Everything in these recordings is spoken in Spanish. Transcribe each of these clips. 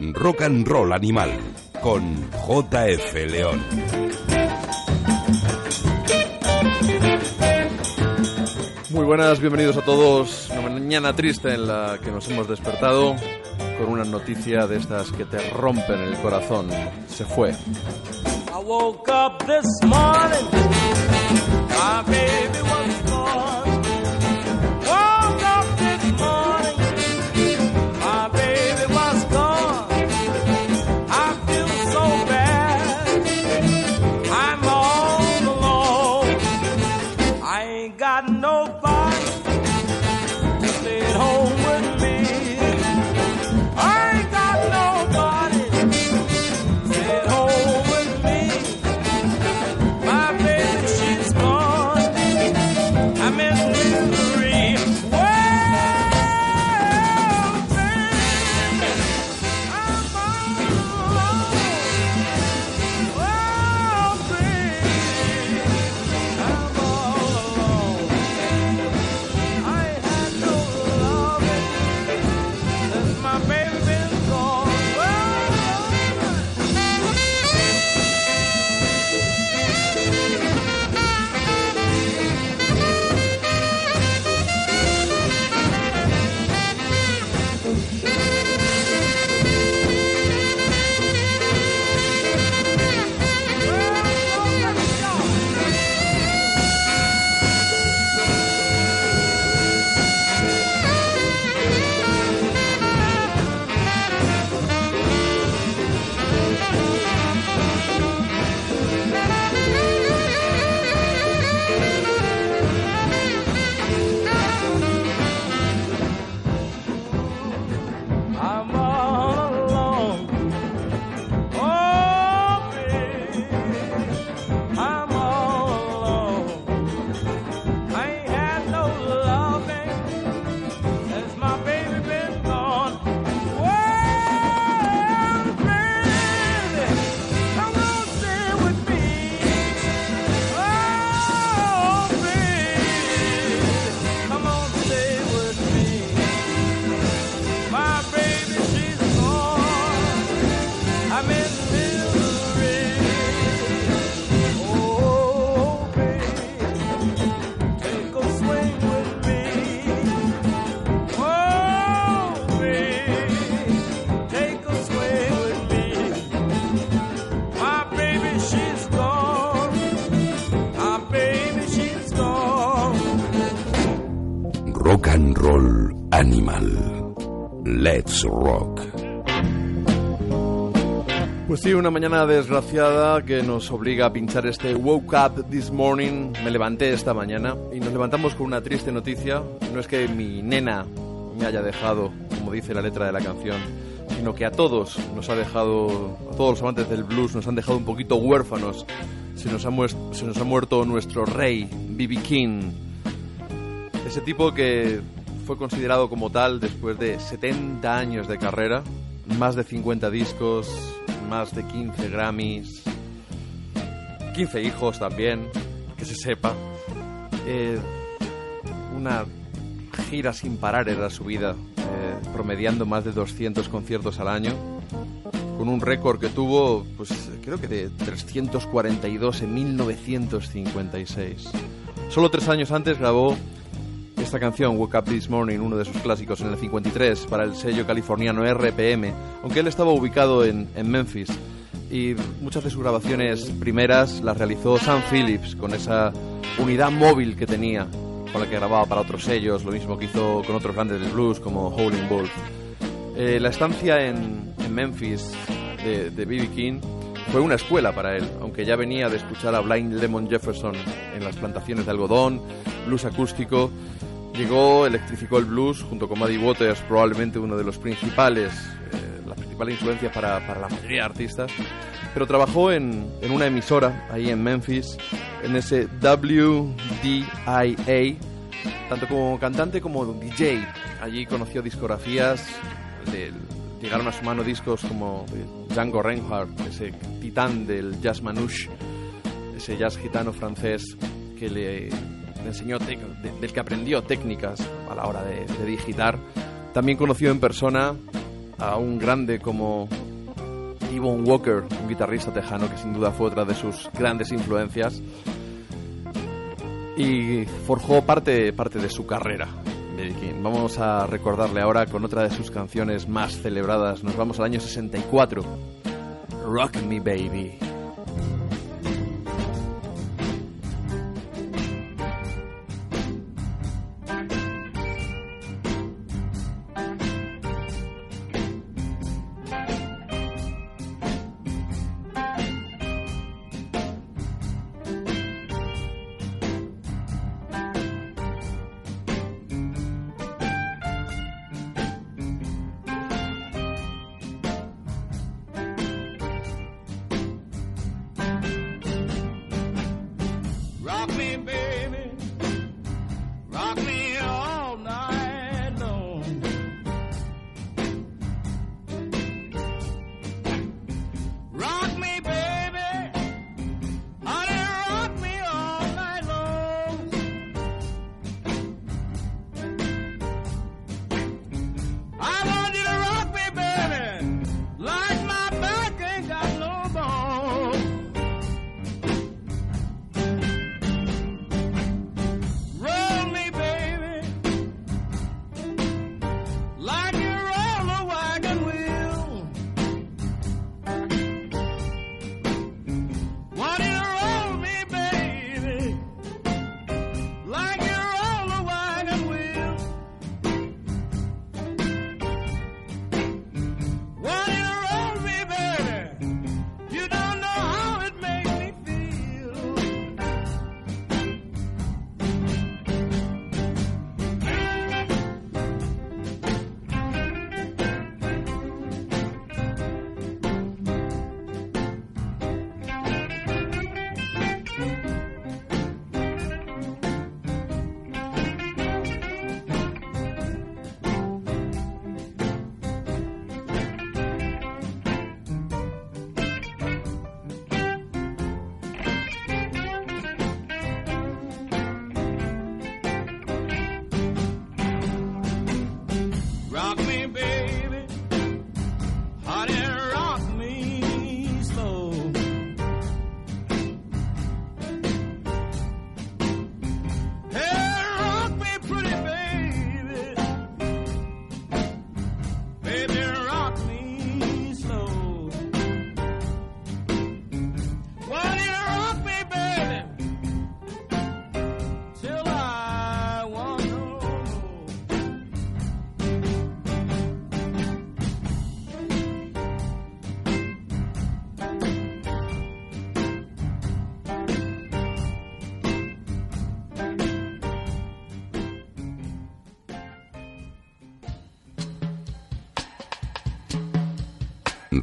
Rock and Roll Animal con JF León. Muy buenas, bienvenidos a todos. Una mañana triste en la que nos hemos despertado con una noticia de estas que te rompen el corazón. Se fue. I woke up this morning, my baby was gone. Rock. Pues sí, una mañana desgraciada que nos obliga a pinchar este Woke Up This Morning. Me levanté esta mañana y nos levantamos con una triste noticia. No es que mi nena me haya dejado, como dice la letra de la canción, sino que a todos nos ha dejado, a todos los amantes del blues nos han dejado un poquito huérfanos. Se nos ha, se nos ha muerto nuestro rey, B.B. King. Ese tipo que fue considerado como tal después de 70 años de carrera, más de 50 discos, más de 15 Grammys, 15 hijos también, que se sepa. Eh, una gira sin parar era su vida, eh, promediando más de 200 conciertos al año, con un récord que tuvo, pues creo que de 342 en 1956. Solo tres años antes grabó esta canción, Woke Up This Morning, uno de sus clásicos en el 53 para el sello californiano RPM, aunque él estaba ubicado en, en Memphis. Y muchas de sus grabaciones primeras las realizó Sam Phillips con esa unidad móvil que tenía, con la que grababa para otros sellos, lo mismo que hizo con otros grandes del blues como Howlin' Wolf. Eh, la estancia en, en Memphis de B.B. King fue una escuela para él, aunque ya venía de escuchar a Blind Lemon Jefferson en las plantaciones de algodón, blues acústico. Llegó, electrificó el blues junto con Muddy Waters, probablemente uno de los principales, eh, las principales influencias para, para la mayoría de artistas. Pero trabajó en, en una emisora ahí en Memphis, en ese WDIA, tanto como cantante como DJ. Allí conoció discografías, de- llegaron a su mano discos como de Django Reinhardt, ese titán del jazz manouche, ese jazz gitano francés que le, le enseñó, del que aprendió técnicas a la hora de, digitar. También conoció en persona a un grande como Yvonne Walker, un guitarrista tejano que sin duda fue otra de sus grandes influencias y forjó parte, parte de su carrera. Vamos a recordarle ahora con otra de sus canciones más celebradas. Nos vamos al año 64. Rock Me Baby.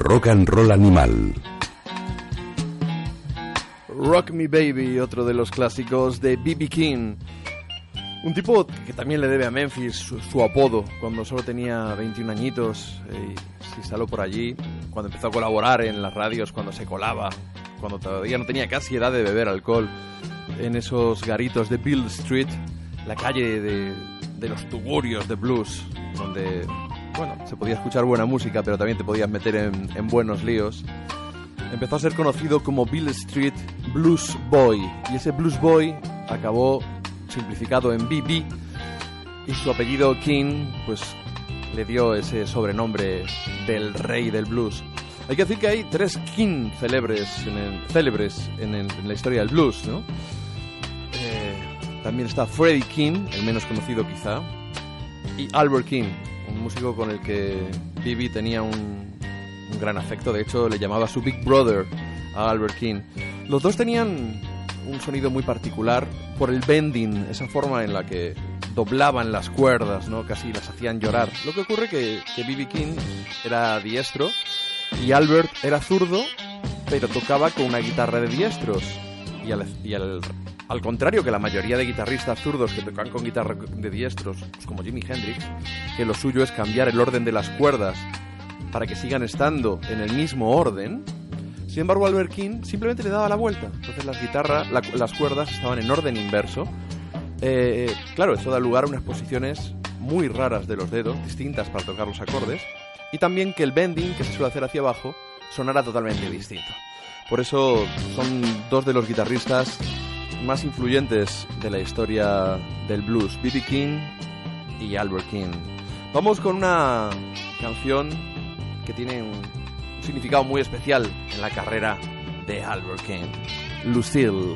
Rock and Roll Animal. Rock Me Baby, otro de los clásicos de B.B. King. Un tipo que también le debe a Memphis su, apodo, cuando solo tenía 21 añitos eh, se instaló por allí, cuando empezó a colaborar en las radios, cuando se colaba, cuando todavía no tenía casi edad de beber alcohol, en esos garitos de Bill Street, la calle de, de los tugurios de blues, donde, bueno, se podía escuchar buena música, pero también te podías meter en, en buenos líos empezó a ser conocido como Bill Street Blues Boy. Y ese Blues Boy acabó simplificado en BB. Y su apellido King, pues le dio ese sobrenombre del rey del blues. Hay que decir que hay tres King célebres en la historia del blues, ¿no? Eh, también está Freddie King, el menos conocido quizá, y Albert King, un músico con el que BB tenía un, un gran afecto. De hecho, le llamaba su Big Brother a Albert King. Los dos tenían un sonido muy particular por el bending, esa forma en la que doblaban las cuerdas, ¿no? Casi las hacían llorar. Lo que ocurre que que B.B. King era diestro y Albert era zurdo, pero tocaba con una guitarra de diestros. Y al, y al, al contrario que la mayoría de guitarristas zurdos que tocan con guitarra de diestros, pues como Jimi Hendrix, que lo suyo es cambiar el orden de las cuerdas para que sigan estando en el mismo orden. Sin embargo, Albert King simplemente le daba la vuelta. Entonces las guitarras, la- las cuerdas estaban en orden inverso. Eh, claro, eso da lugar a unas posiciones muy raras de los dedos, distintas para tocar los acordes. y también que el bending que se suele hacer hacia abajo sonara totalmente distinto. Por eso son dos de los guitarristas más influyentes de la historia del blues, B.B. King y Albert King. Vamos con una canción que tiene un significado muy especial en la carrera de Albert King, Lucille.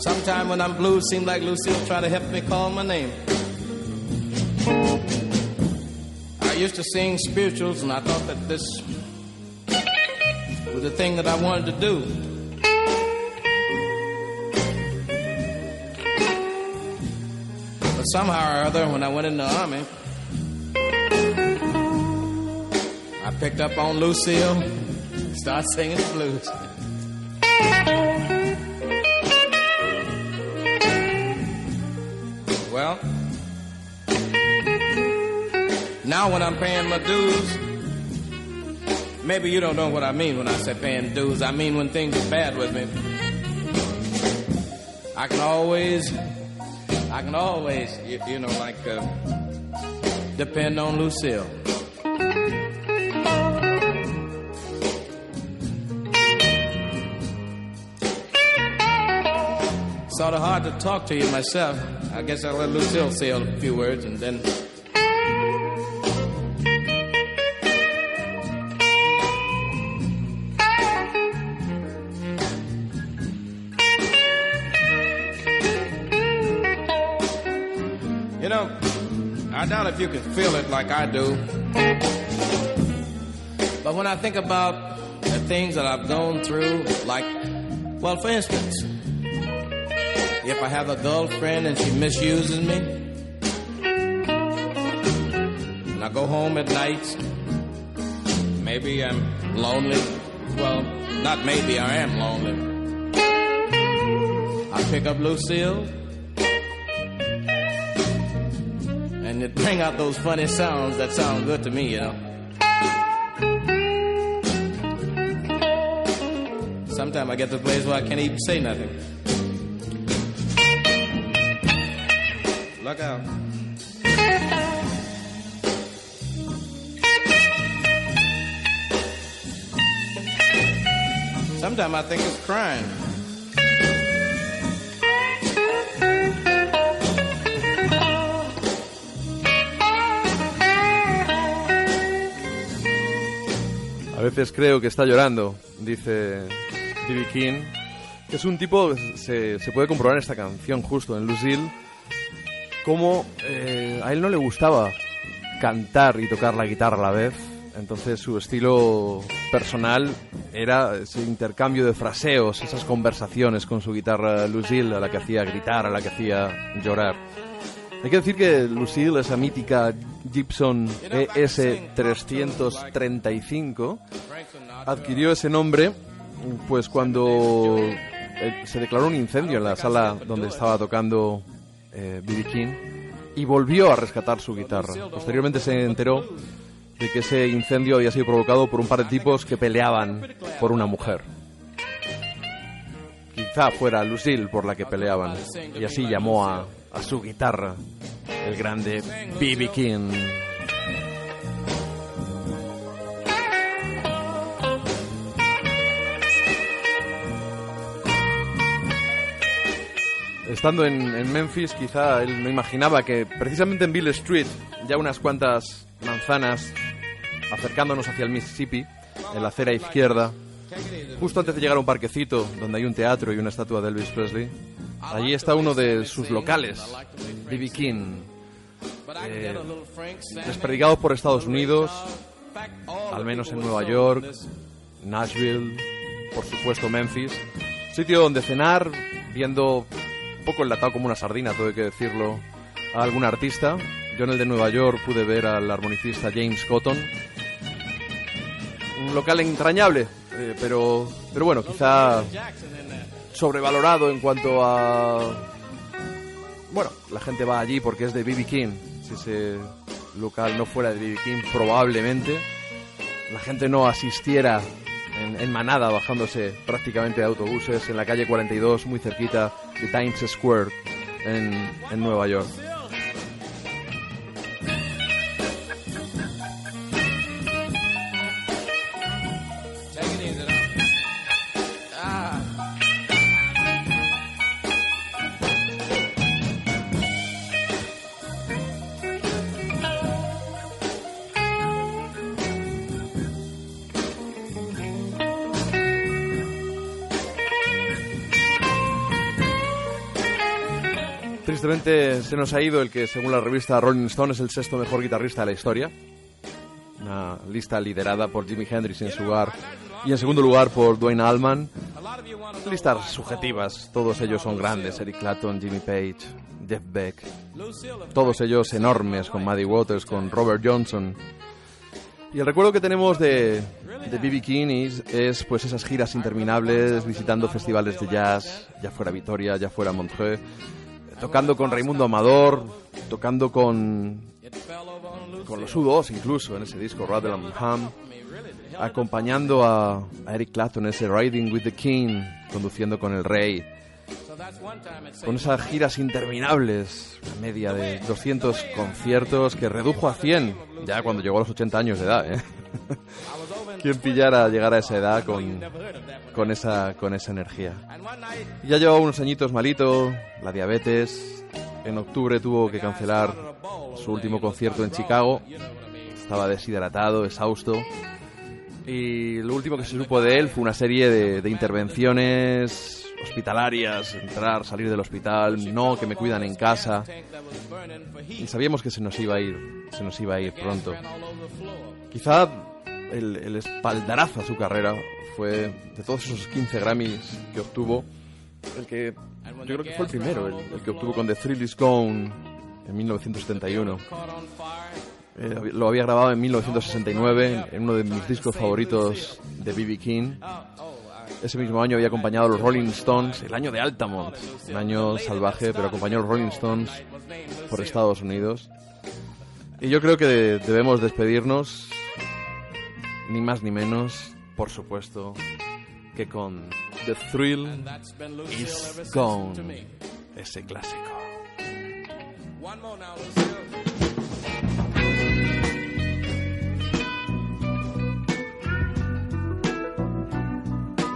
Sometime when I'm blue, seems like Lucille try to help me call my name. I used to sing spirituals, and I thought that this was the thing that I wanted to do. But somehow or other, when I went in the army, I picked up on Lucille, and started singing the blues. Now when I'm paying my dues, maybe you don't know what I mean when I say paying dues. I mean when things are bad with me. I can always, I can always, you, you know, like, uh, depend on Lucille. Sort of hard to talk to you myself. I guess I'll let Lucille say a few words and then. You can feel it like I do. But when I think about the things that I've gone through, like, well, for instance, if I have a girlfriend and she misuses me, and I go home at night, maybe I'm lonely. Well, not maybe, I am lonely. I pick up Lucille, bring out those funny sounds that sound good to me, you know. Sometimes I get to a place where I can't even say nothing. Look out. Sometimes I think it's crying. A veces creo que está llorando, dice B.B. King, que es un tipo, se, se puede comprobar en esta canción justo, en Lucille, como eh, a él no le gustaba cantar y tocar la guitarra a la vez, entonces su estilo personal era ese intercambio de fraseos, esas conversaciones con su guitarra Lucille, a la que hacía gritar, a la que hacía llorar. Hay que decir que Lucille, esa mítica Gibson E ES335, adquirió ese nombre pues cuando eh, se declaró un incendio en la sala donde estaba tocando eh. King y volvió a rescatar su guitarra. Posteriormente se enteró de que ese incendio había sido provocado por un par de tipos que peleaban por una mujer. Quizá fuera Lucille por la que peleaban y así llamó a, a su guitarra, el grande BB King. Estando en, Memphis, quizá él no imaginaba que precisamente en Bill Street, ya unas cuantas manzanas acercándonos hacia el Mississippi, en la acera izquierda, justo antes de llegar a un parquecito donde hay un teatro y una estatua de Elvis Presley, allí está uno de sus locales, B.B. King, eh, desperdigados por Estados Unidos, al menos en Nueva York, Nashville, por supuesto Memphis, sitio donde cenar, viendo un poco enlatado como una sardina, hay que decirlo, a algún artista. Yo en el de Nueva York pude ver al armonicista James Cotton. Un local entrañable, eh, pero, pero bueno, quizá sobrevalorado en cuanto a... Bueno, la gente va allí porque es de B.B. King. Si ese local no fuera de B.B. King, probablemente la gente no asistiera en, en, manada bajándose prácticamente de autobuses en la calle 42 muy cerquita de Times Square en, en Nueva York. Se nos ha ido el que, según la revista Rolling Stone, es el sexto mejor guitarrista de la historia. Una lista liderada por Jimi Hendrix en su lugar y en segundo lugar por Dwayne Allman. Listas subjetivas, todos ellos son grandes. Eric Clapton, Jimmy Page, Jeff Beck. Todos ellos enormes, con Muddy Waters, con Robert Johnson. Y el recuerdo que tenemos de de B.B. King es, es, pues esas giras interminables visitando festivales de jazz, ya fuera Vitoria, ya fuera Montreux, tocando con Raimundo Amador, tocando con con los U2 incluso en ese disco Rather Ham, acompañando a, a Eric Clapton en ese Riding with the King, conduciendo con el Rey. Con esas giras interminables, una media de 200 conciertos que redujo a 100 ya cuando llegó a los 80 años de edad, ¿eh? ¿Quién pillara llegar a esa edad con, con, esa, con esa energía? Ya llevaba unos añitos malito, la diabetes. En octubre tuvo que cancelar su último concierto en Chicago. Estaba deshidratado, exhausto. Y lo último que se supo de él fue una serie de, de intervenciones hospitalarias, entrar, salir del hospital, no, que me cuidan en casa. Y sabíamos que se nos iba a ir, se nos iba a ir pronto. Quizá el, el espaldarazo a su carrera fue de todos esos 15 Grammys que obtuvo, el que yo creo que fue el primero, el, el que obtuvo con The Thrill Is Gone en 1971. Eh, lo había grabado en 1969 en uno de mis discos favoritos de B.B. King. Ese mismo año había acompañado a los Rolling Stones, el año de Altamont, un año salvaje, pero acompañó a los Rolling Stones por Estados Unidos. Y yo creo que debemos despedirnos, ni más ni menos, por supuesto, que con The Thrill Is Gone, ese clásico.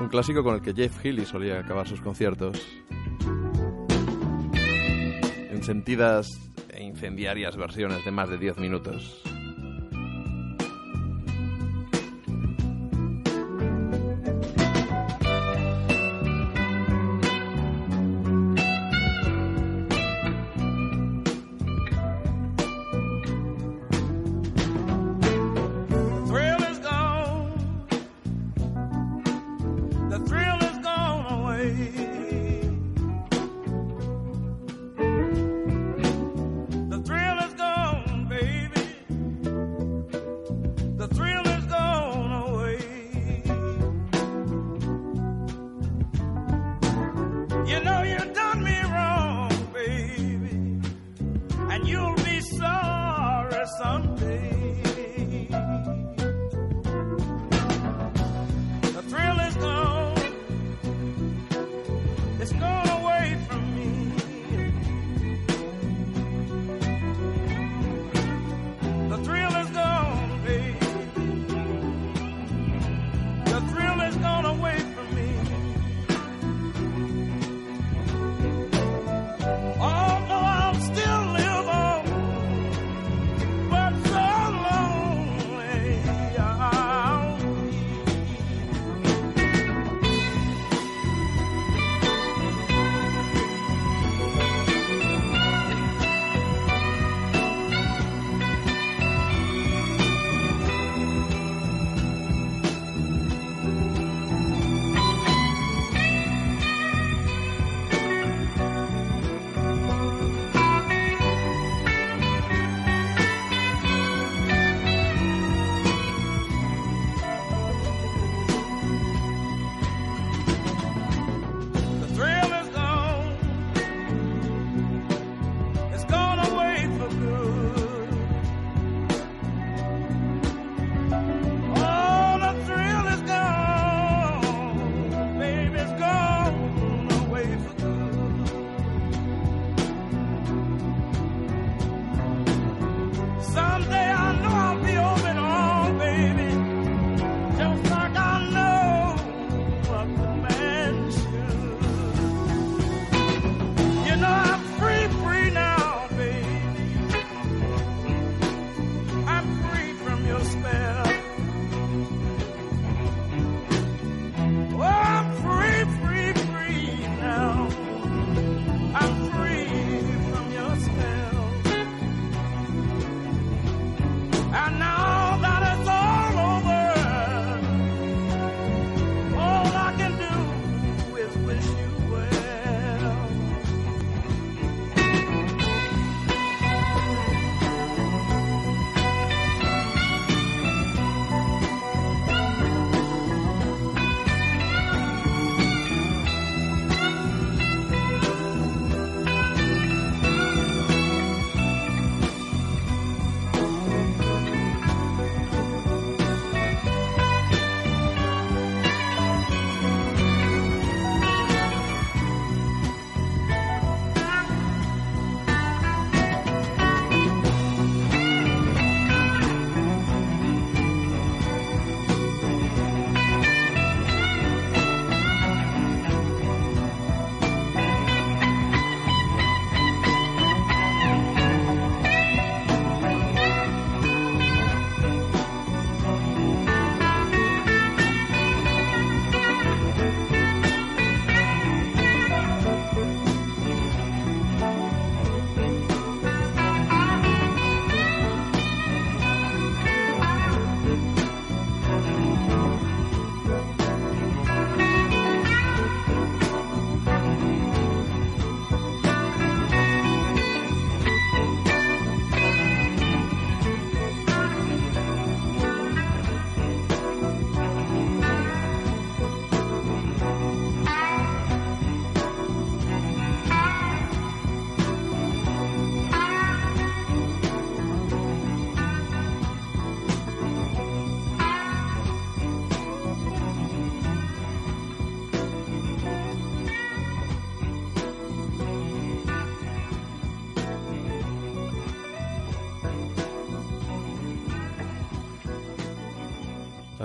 Un clásico con el que Jeff Healey solía acabar sus conciertos. En sentidas e incendiarias versiones de más de 10 minutos.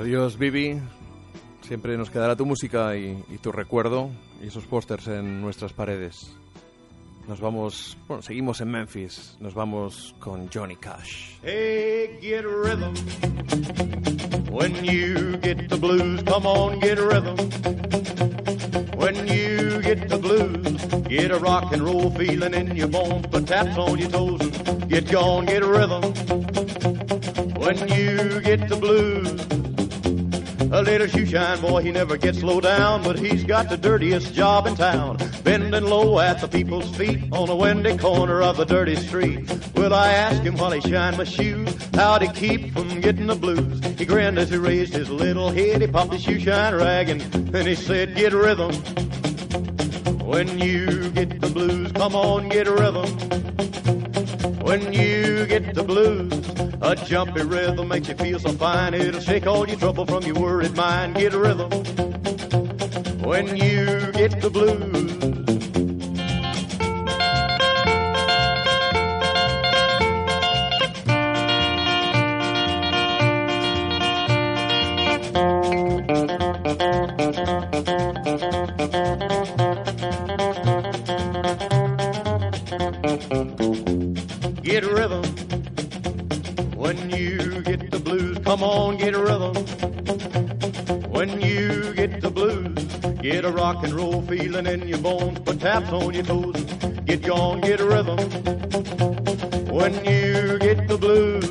Adiós, Bibi. Siempre nos quedará tu música y, y tu recuerdo y esos pósters en nuestras paredes. Nos vamos, bueno, seguimos en Memphis. Nos vamos con Johnny Cash. Hey, get rhythm. When you get the blues, come on, get rhythm. When you get the blues, get a rock and roll feeling in your bones, put taps on your toes and get gone, get rhythm. When you get the blues, a little shoe shine boy, he never gets low down, but he's got the dirtiest job in town. Bending low at the people's feet on a windy corner of a dirty street. Will I ask him while he shine my shoes, how'd he keep from getting the blues? He grinned as he raised his little head, he popped his shoe shine rag and then he said, get rhythm. When you get the blues, come on, get rhythm. When you get the blues, a jumpy rhythm makes you feel so fine. It'll shake all your trouble from your worried mind. Get a rhythm. When you get the blues. Rock and roll feeling in your bones, put taps on your toes, get gone, get a rhythm. When you get the blues.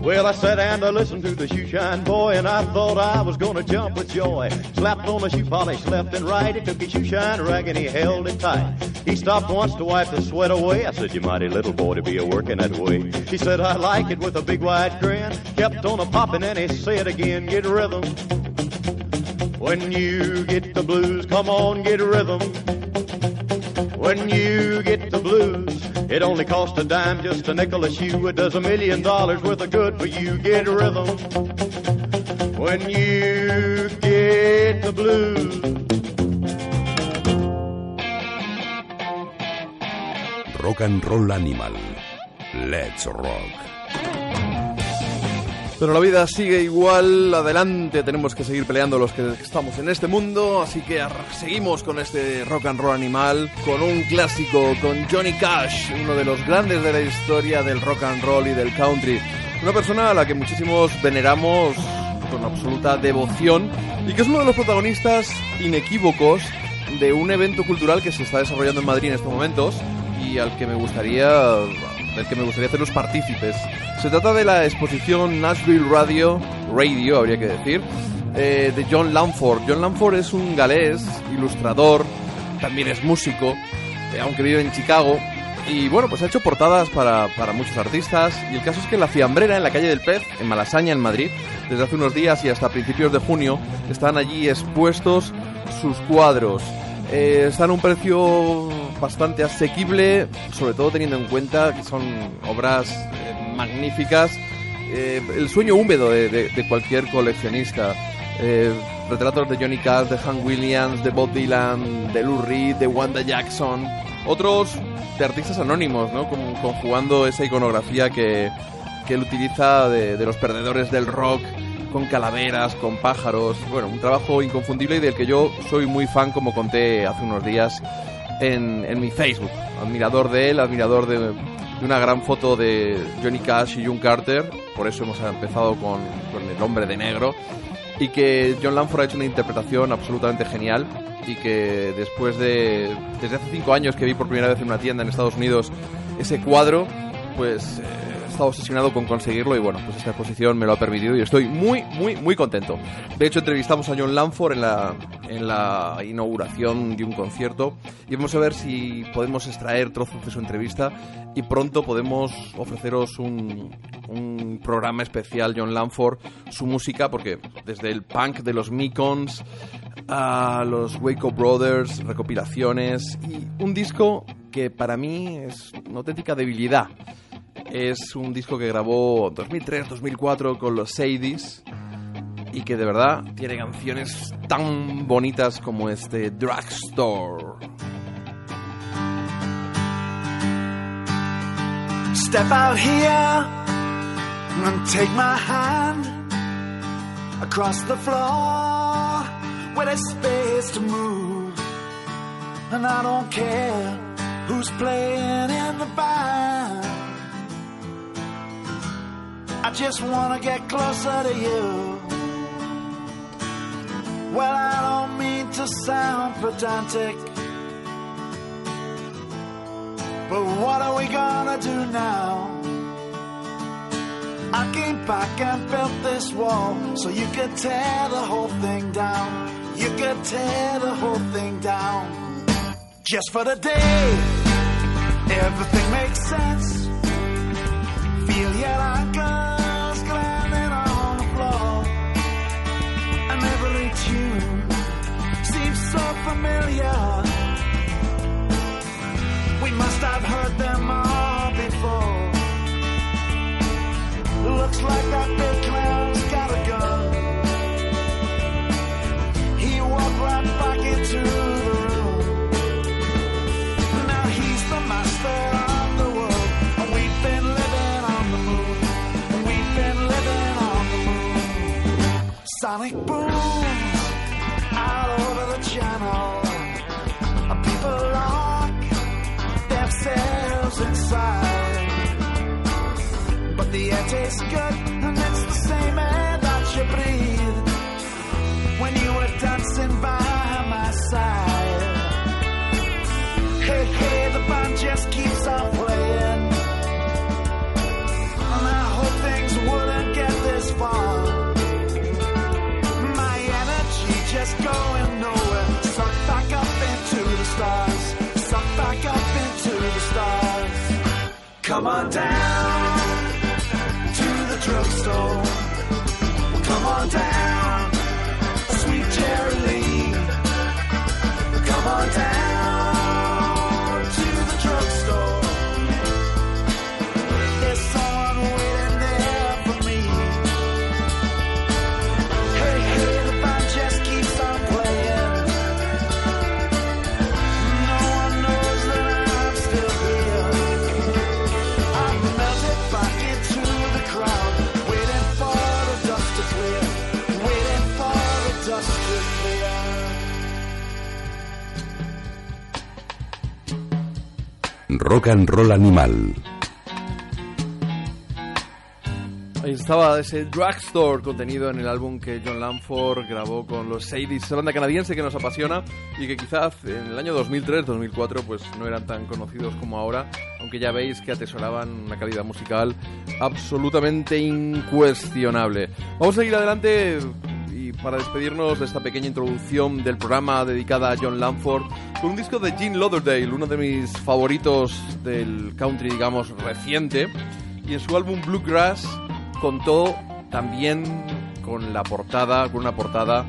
Well, I sat and I listened to the shoe shine boy, and I thought I was gonna jump with joy. Slapped on the shoe polish left and right. He took his shoe shine rag and he held it tight. He stopped once to wipe the sweat away. I said, You mighty little boy to be a working that way. He said, I like it with a big wide grin. Kept on a popping and he said again, Get a rhythm. When you get the blues, come on, get a rhythm. When you get the blues, it only costs a dime, just a nickel a shoe. It does a million dollars worth of good for you. Get a rhythm. When you get the blues. Rock and Roll Animal. Let's rock. Pero la vida sigue igual, adelante, tenemos que seguir peleando los que estamos en este mundo, así que seguimos con este rock and roll animal, con un clásico, con Johnny Cash, uno de los grandes de la historia del rock and roll y del country. Una persona a la que muchísimos veneramos con absoluta devoción y que es uno de los protagonistas inequívocos de un evento cultural que se está desarrollando en Madrid en estos momentos y al que me gustaría del que me gustaría hacerlos partícipes. Se trata de la exposición Nashville Radio, Radio habría que decir, eh, de John Lamford. John Lamford es un galés, ilustrador, también es músico, eh, aunque vive en Chicago. Y bueno, pues ha hecho portadas para, para muchos artistas. Y el caso es que en la Fiambrera, en la calle del Pez, en Malasaña, en Madrid, desde hace unos días y hasta principios de junio, están allí expuestos sus cuadros. Eh, están a un precio bastante asequible, sobre todo teniendo en cuenta que son obras eh, magníficas. Eh, el sueño húmedo de, cualquier coleccionista. Eh, retratos de Johnny Cash, de Hank Williams, de Bob Dylan, de Lou Reed, de Wanda Jackson. Otros de artistas anónimos, ¿no? Con- conjugando esa iconografía que, que él utiliza de, de los perdedores del rock, con calaveras, con pájaros. Bueno, un trabajo inconfundible y del que yo soy muy fan, como conté hace unos días en, en mi Facebook. Admirador de él, admirador de, una gran foto de Johnny Cash y June Carter. Por eso hemos empezado con, El Hombre de Negro. Y que John Lanford ha hecho una interpretación absolutamente genial. Y que después de. Desde hace cinco años que vi por primera vez en una tienda en Estados Unidos ese cuadro, pues eh, estado obsesionado con conseguirlo y bueno, pues esta exposición me lo ha permitido y estoy muy, muy, muy contento. De hecho, entrevistamos a John Lanford en la, en la inauguración de un concierto y vamos a ver si podemos extraer trozos de su entrevista y pronto podemos ofreceros un, un programa especial John Lanford, su música, porque desde el punk de los Mekons a los Waco Brothers, recopilaciones y un disco que para mí es una auténtica debilidad. Es un disco que grabó 2003-2004 con los Sadies y que de verdad tiene canciones tan bonitas como este Drugstore. Step out here and take my hand. across the floor where there's space to move. And I don't care who's playing in the band. I just wanna get closer to you. Well, I don't mean to sound pedantic. But what are we gonna do now? I came back and built this wall so you could tear the whole thing down. You could tear the whole thing down. Just for the day, everything makes sense. Feel your ankles familiar. We must have heard them all before. Looks like that big clown's got a gun. He walked right back into the room. Now he's the master of the good, and it's the same air that you breathe when you were dancing by my side. Hey, hey, the band just keeps on playing. And I hope things wouldn't get this far. My energy just going nowhere. Suck back up into the stars. Suck back up into the stars. Come on down Come Rock and roll animal. Ahí estaba ese Drugstore contenido en el álbum que John Lamford grabó con los Sadies, esa banda canadiense que nos apasiona y que quizás en el año 2003-2004 pues no eran tan conocidos como ahora, aunque ya veis que atesoraban una calidad musical absolutamente incuestionable. Vamos a seguir adelante para despedirnos de esta pequeña introducción del programa dedicada a John Lamford con un disco de Gene Lauderdale, uno de mis favoritos del country, digamos, reciente, y en su álbum Bluegrass contó también con la portada, con una portada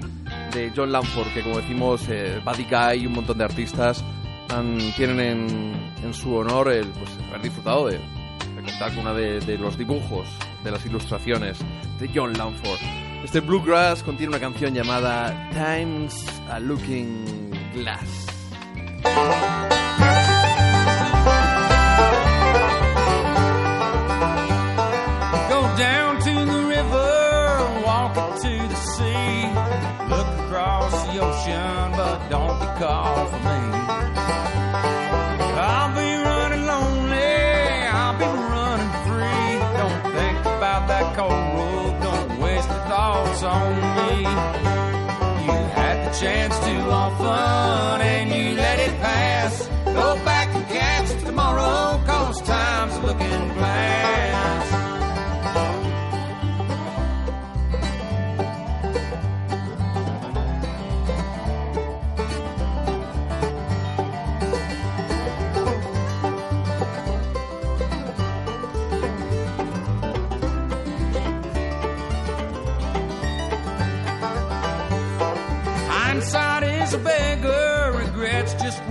de John Lamford, que como decimos, eh, Buddy Guy y un montón de artistas han- tienen en, en su honor el pues, haber disfrutado de, de contar con una de, de los dibujos, de las ilustraciones de John Lamford. Este Bluegrass contiene una canción llamada Times a Looking Glass. Go down to the river, walk to the sea. Look across the ocean, but don't be called for me. Thoughts on me. You had the chance to have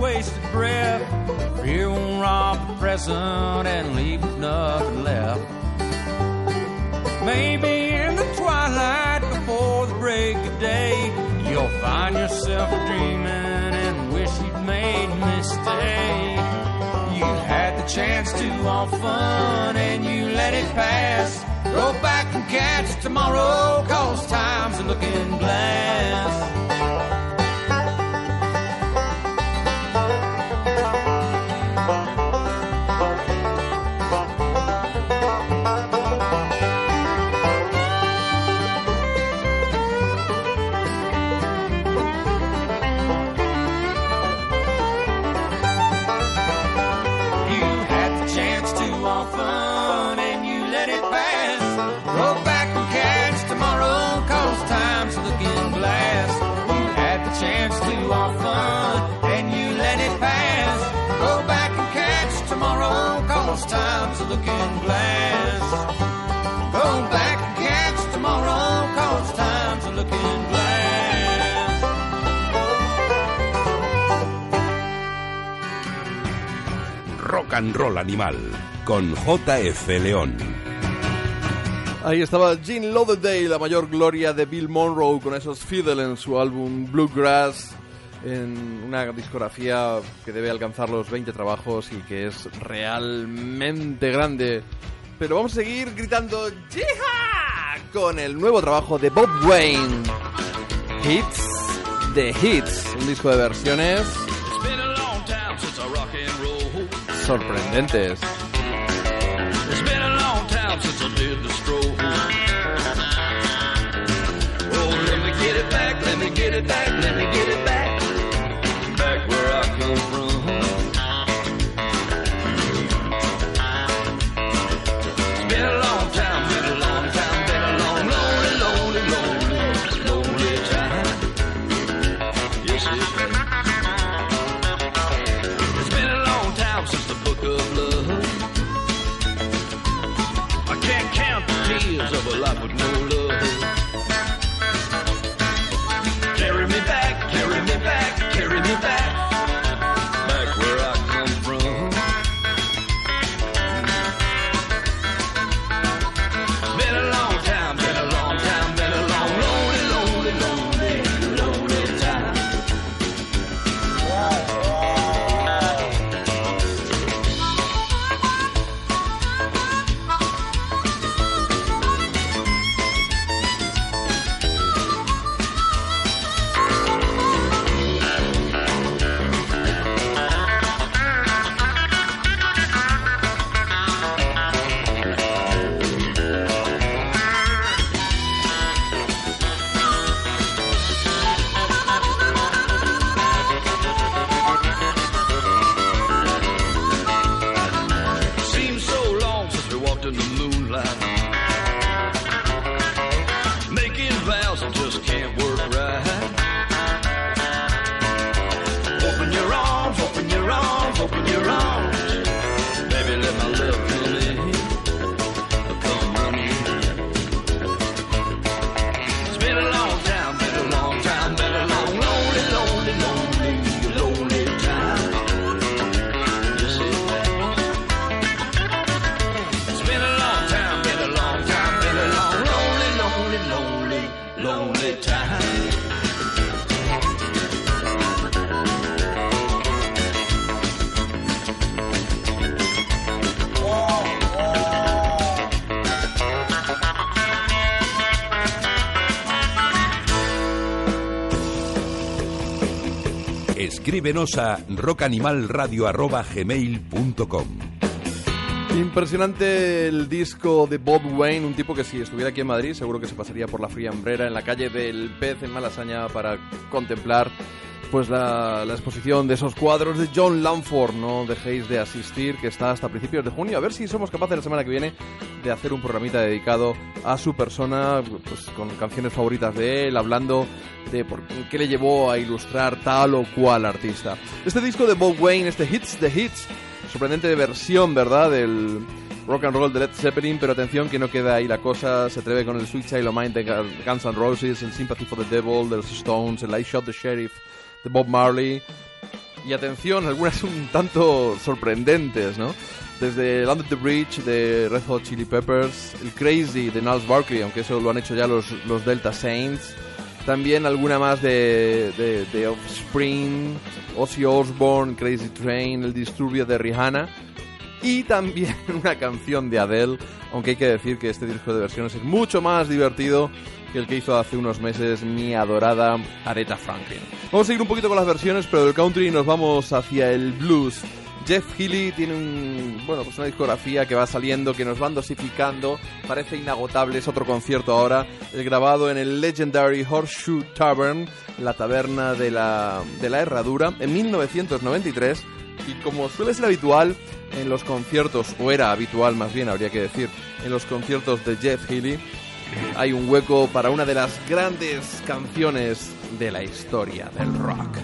wasted breath. Fear won't rob the present and leave with nothing left. Maybe in the twilight before the break of day, you'll find yourself dreaming and wish you'd made a mistake. You had the chance to have fun and you let it pass. Go back and catch tomorrow, cause time's looking glass. Looking glass. Go back and catch tomorrow, cause time's a looking glass. Rock and Roll Animal con JF León. Ahí estaba Gene Lauderdale, la mayor gloria de Bill Monroe, con esos fiddle en su álbum Bluegrass, en una discografía que debe alcanzar los 20 trabajos y que es realmente grande. Pero vamos a seguir gritando ¡Yeeha! con el nuevo trabajo de Bob Wayne. Hits de Hits, un disco de versiones sorprendentes. Stroll. Oh, me get it back, let me get it me. Back Escríbenos a rockanimalradio.gmail.com Impresionante el disco de Bob Wayne, un tipo que si estuviera aquí en Madrid seguro que se pasaría por la fría hambrera en la calle del Pez en Malasaña para contemplar pues la, la exposición de esos cuadros de John Lamford. No dejéis de asistir, que está hasta principios de junio. A ver si somos capaces la semana que viene de hacer un programita dedicado a su persona, pues con canciones favoritas de él, hablando de por qué le llevó a ilustrar tal o cual artista. Este disco de Bob Wayne, este Hits the Hits, sorprendente versión, ¿verdad? Del rock and roll de Led Zeppelin, pero atención que no queda ahí la cosa, se atreve con el Sweet Child of Mine de Guns N' Roses, el Sympathy for the Devil de los Stones, el I Shot the Sheriff de Bob Marley. Y atención, algunas un tanto sorprendentes, ¿no? Desde Under the Bridge de Red Hot Chili Peppers, el Crazy de Niles Barkley, aunque eso lo han hecho ya los, los Delta Saints. También alguna más de, de, Offspring, Ozzy Osbourne, Crazy Train, el Disturbio de Rihanna. y también una canción de Adele, aunque hay que decir que este disco de versiones es mucho más divertido que el que hizo hace unos meses mi adorada Aretha Franklin. Vamos a seguir un poquito con las versiones, pero del country nos vamos hacia el blues. Jeff Healy tiene un, bueno, pues una discografía que va saliendo, que nos van dosificando, parece inagotable, es otro concierto ahora, el grabado en el Legendary Horseshoe Tavern, la taberna de la, de la Herradura, en 1993, y como suele ser habitual en los conciertos, o era habitual más bien, habría que decir, en los conciertos de Jeff Healy, hay un hueco para una de las grandes canciones de la historia del rock.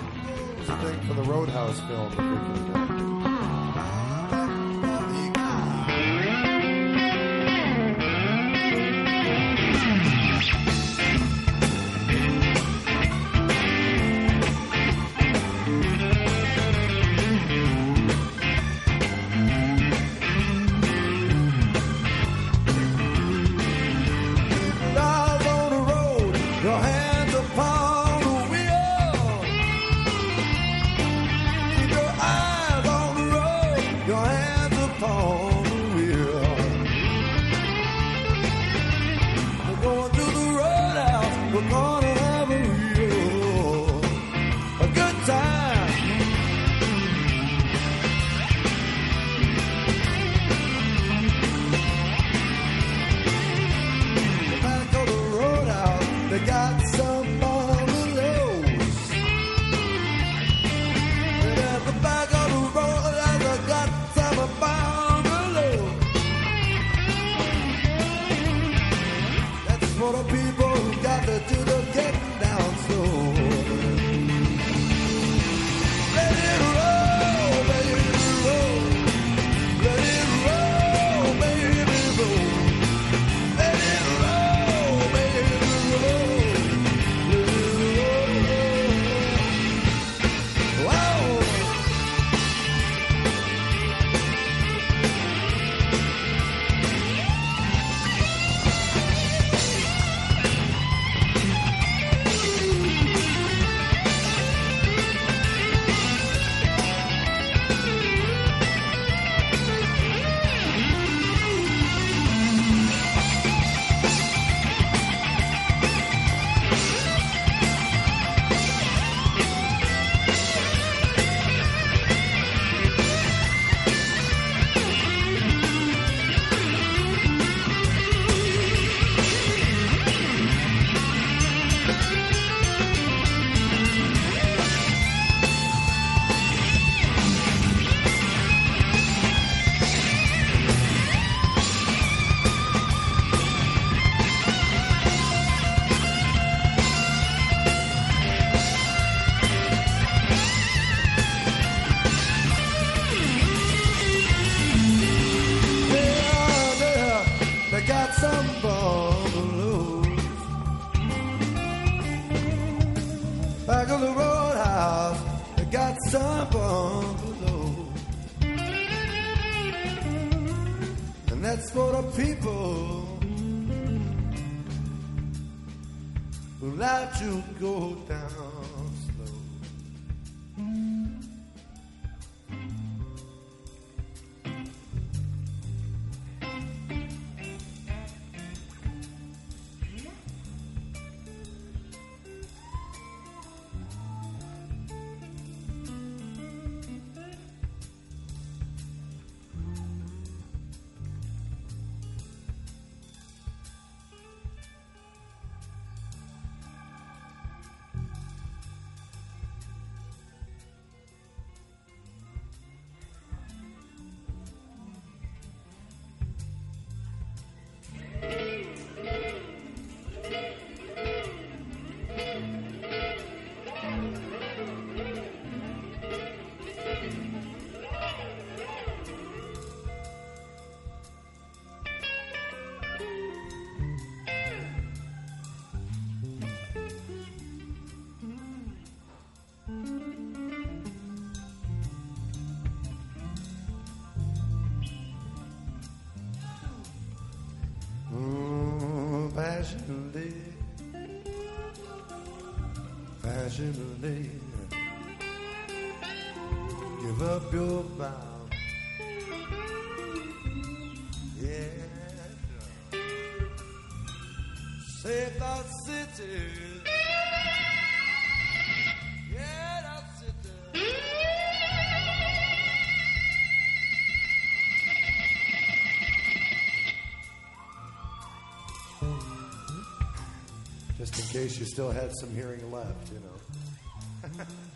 chimney. Give up your vow. Yeah. Save our city. You still had some hearing left, you know.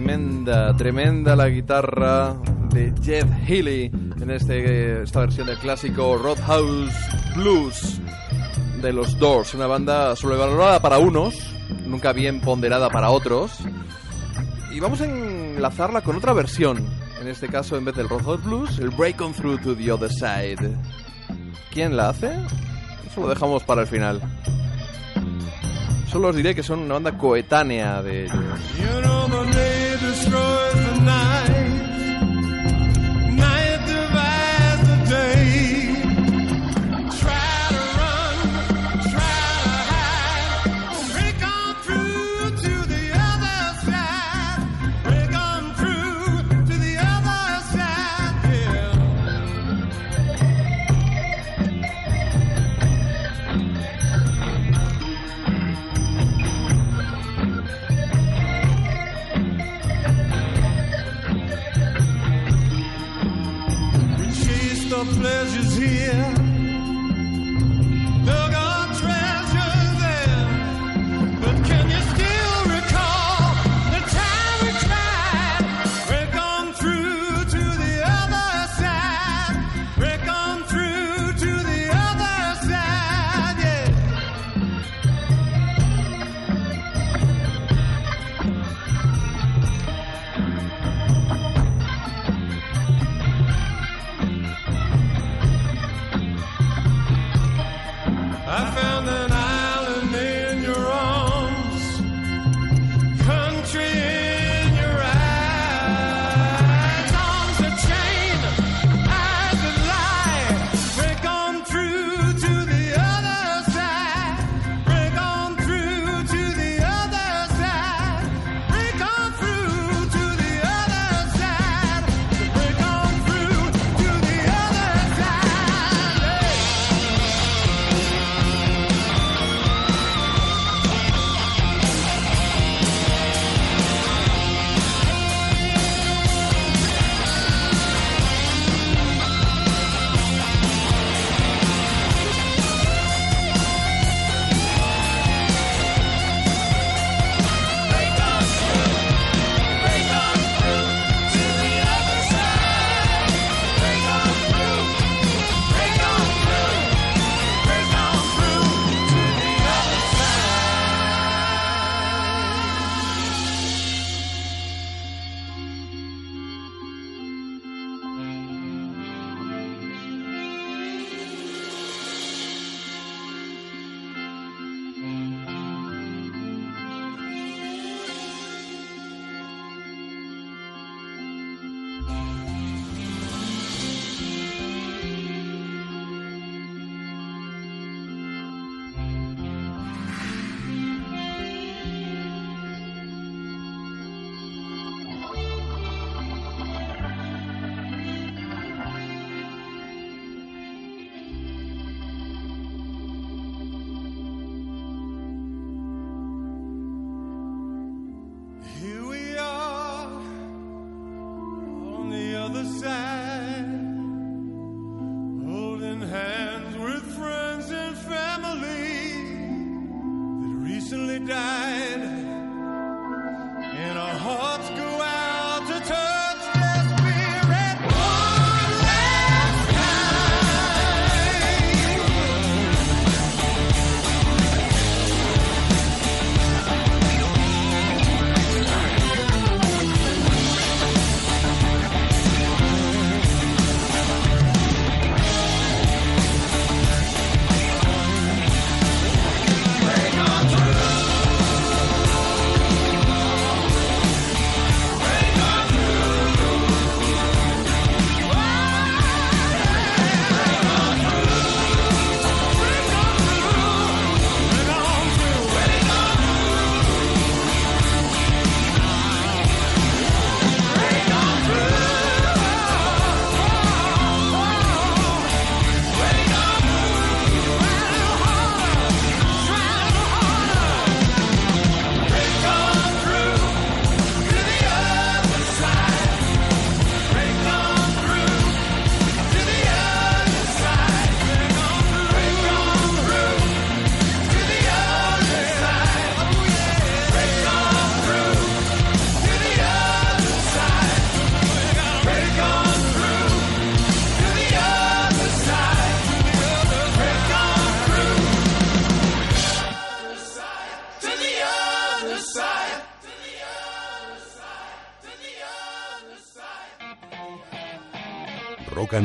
Tremenda, tremenda la guitarra de Jeff Healey en este, esta versión del clásico Roadhouse Blues de los Doors, una banda sobrevalorada para unos, nunca bien ponderada para otros. Y vamos a enlazarla con otra versión, en este caso en vez del Roadhouse Blues, el Break On Through to the Other Side. ¿Quién la hace? Eso lo dejamos para el final. Solo os diré que son una banda coetánea de ellos.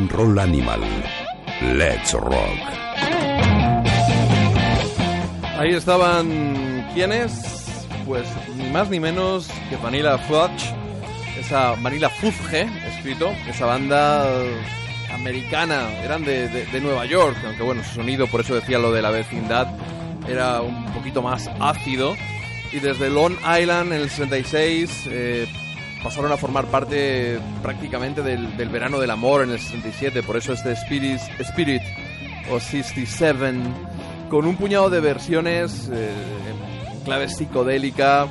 Roll Animal. Let's Rock. Ahí estaban quienes, pues ni más ni menos que Vanilla Fudge, esa Vanilla Fudge, escrito, esa banda americana, eran de, de- Nueva York, aunque bueno, su sonido, por eso decía lo de la vecindad, era un poquito más ácido. Y desde Long Island en el 66 eh, pasaron a formar parte prácticamente del, verano del amor en el 67, por eso este Spirit, Spirit o 67, con un puñado de versiones eh, en clave psicodélica,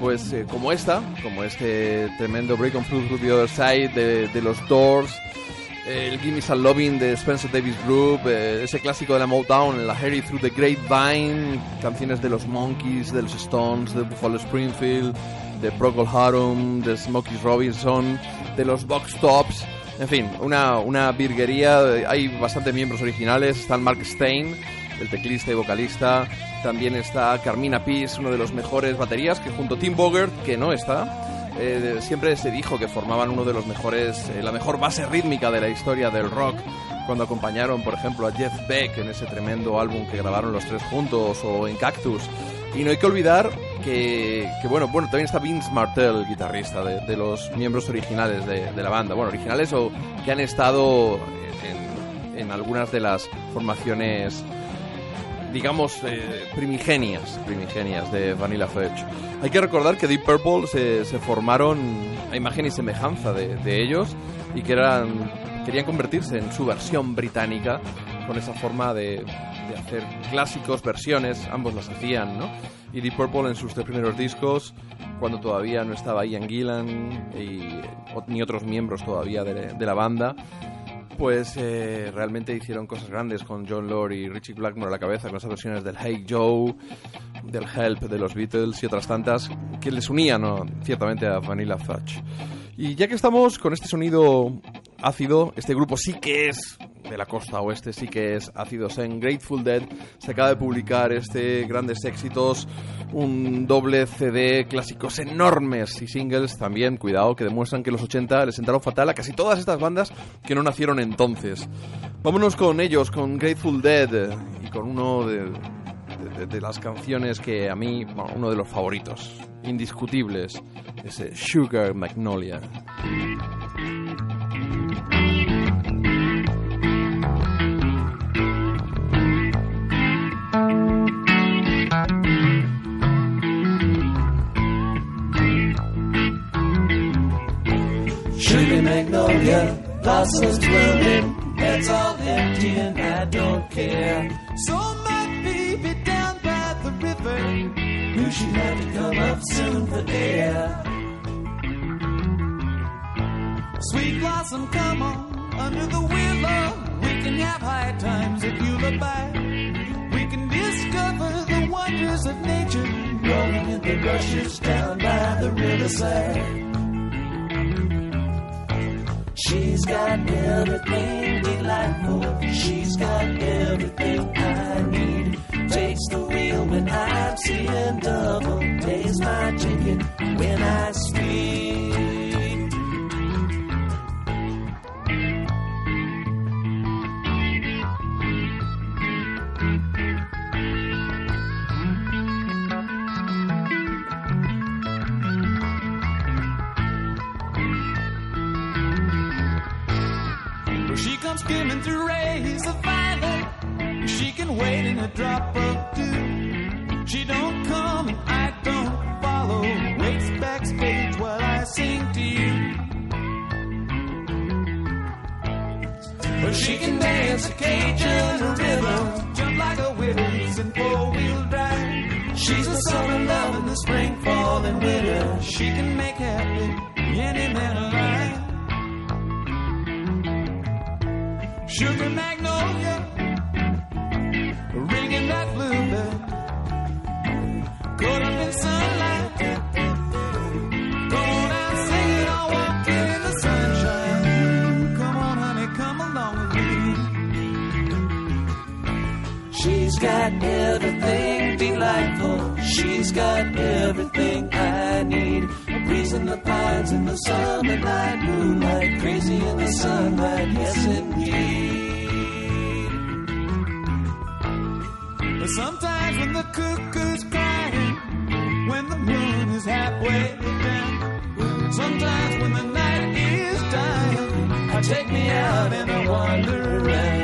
pues eh, como esta, como este tremendo Break on Through the Other Side de, de los Doors, eh, el Gimme Some Loving de Spencer Davis Group, eh, ese clásico de la Motown, la Harry Through the Grapevine, canciones de los Monkeys, de los Stones, de Buffalo Springfield, de Procol Harum, de Smokey Robinson, de los Box Tops, en fin, una, una virguería, eh, hay bastantes miembros originales, está Mark Stein, el teclista y vocalista, también está Carmina Peace, uno de los mejores baterías, que junto a Tim Bogert, que no está, eh, siempre se dijo que formaban uno de los mejores, eh, la mejor base rítmica de la historia del rock, cuando acompañaron, por ejemplo, a Jeff Beck en ese tremendo álbum que grabaron los tres juntos, o en Cactus. Y no hay que olvidar que, que, bueno, bueno, también está Vince Martell, guitarrista de, los miembros originales de, la banda. Bueno, originales o que han estado en, en algunas de las formaciones digamos, eh, primigenias, primigenias de Vanilla Fudge. Hay que recordar que Deep Purple se, formaron a imagen y semejanza de, ellos y que querían convertirse en su versión británica con esa forma de, hacer clásicos, versiones, ambos las hacían, ¿no? Y Deep Purple en sus tres primeros discos, cuando todavía no estaba Ian Gillan y, ni otros miembros todavía de la banda, pues eh, realmente hicieron cosas grandes con John Lord y Richie Blackmore a la cabeza, con esas versiones del Hey Joe, del Help de los Beatles y otras tantas que les unían ciertamente a Vanilla Fudge. Y ya que estamos con este sonido ácido, este grupo sí que es de la costa oeste, sí que es ácido. En Grateful Dead se acaba de publicar este grandes éxitos, un doble CD, clásicos enormes y singles también, cuidado, que demuestran que los 80 les sentaron fatal a casi todas estas bandas que no nacieron entonces. Vámonos con ellos, con Grateful Dead y con uno de, de- las canciones que a mí, uno de los favoritos, indiscutibles, ese Sugar Magnolia. Sugar magnolia, blossoms blooming, it's all empty and I don't care. So my baby river knew she had to come up soon for air. Sweet blossom, come on under the willow. We can have high times if you look back. We can discover the wonders of nature. Rolling in the rushes down by the riverside. She's got everything delightful. She's got everything I need. Takes the wheel when I'm seeing double. Pays my ticket when I speak. She comes skimming through she don't come, I don't follow Wave backstage what I sing to you. But she can dance a Cajun rhythm, jump like a whiz in four-wheel drive. She's the summer love in the spring, fall, and winter. She can make happy any man alive. Sugar magnolia, She's got everything delightful. She's got everything I need. A breeze in the pines in the summer night, moonlight, crazy in the sunlight. Yes, indeed. But sometimes when the cuckoo's when the moon is halfway down, sometimes when the night is dying, I take me out and I wander around.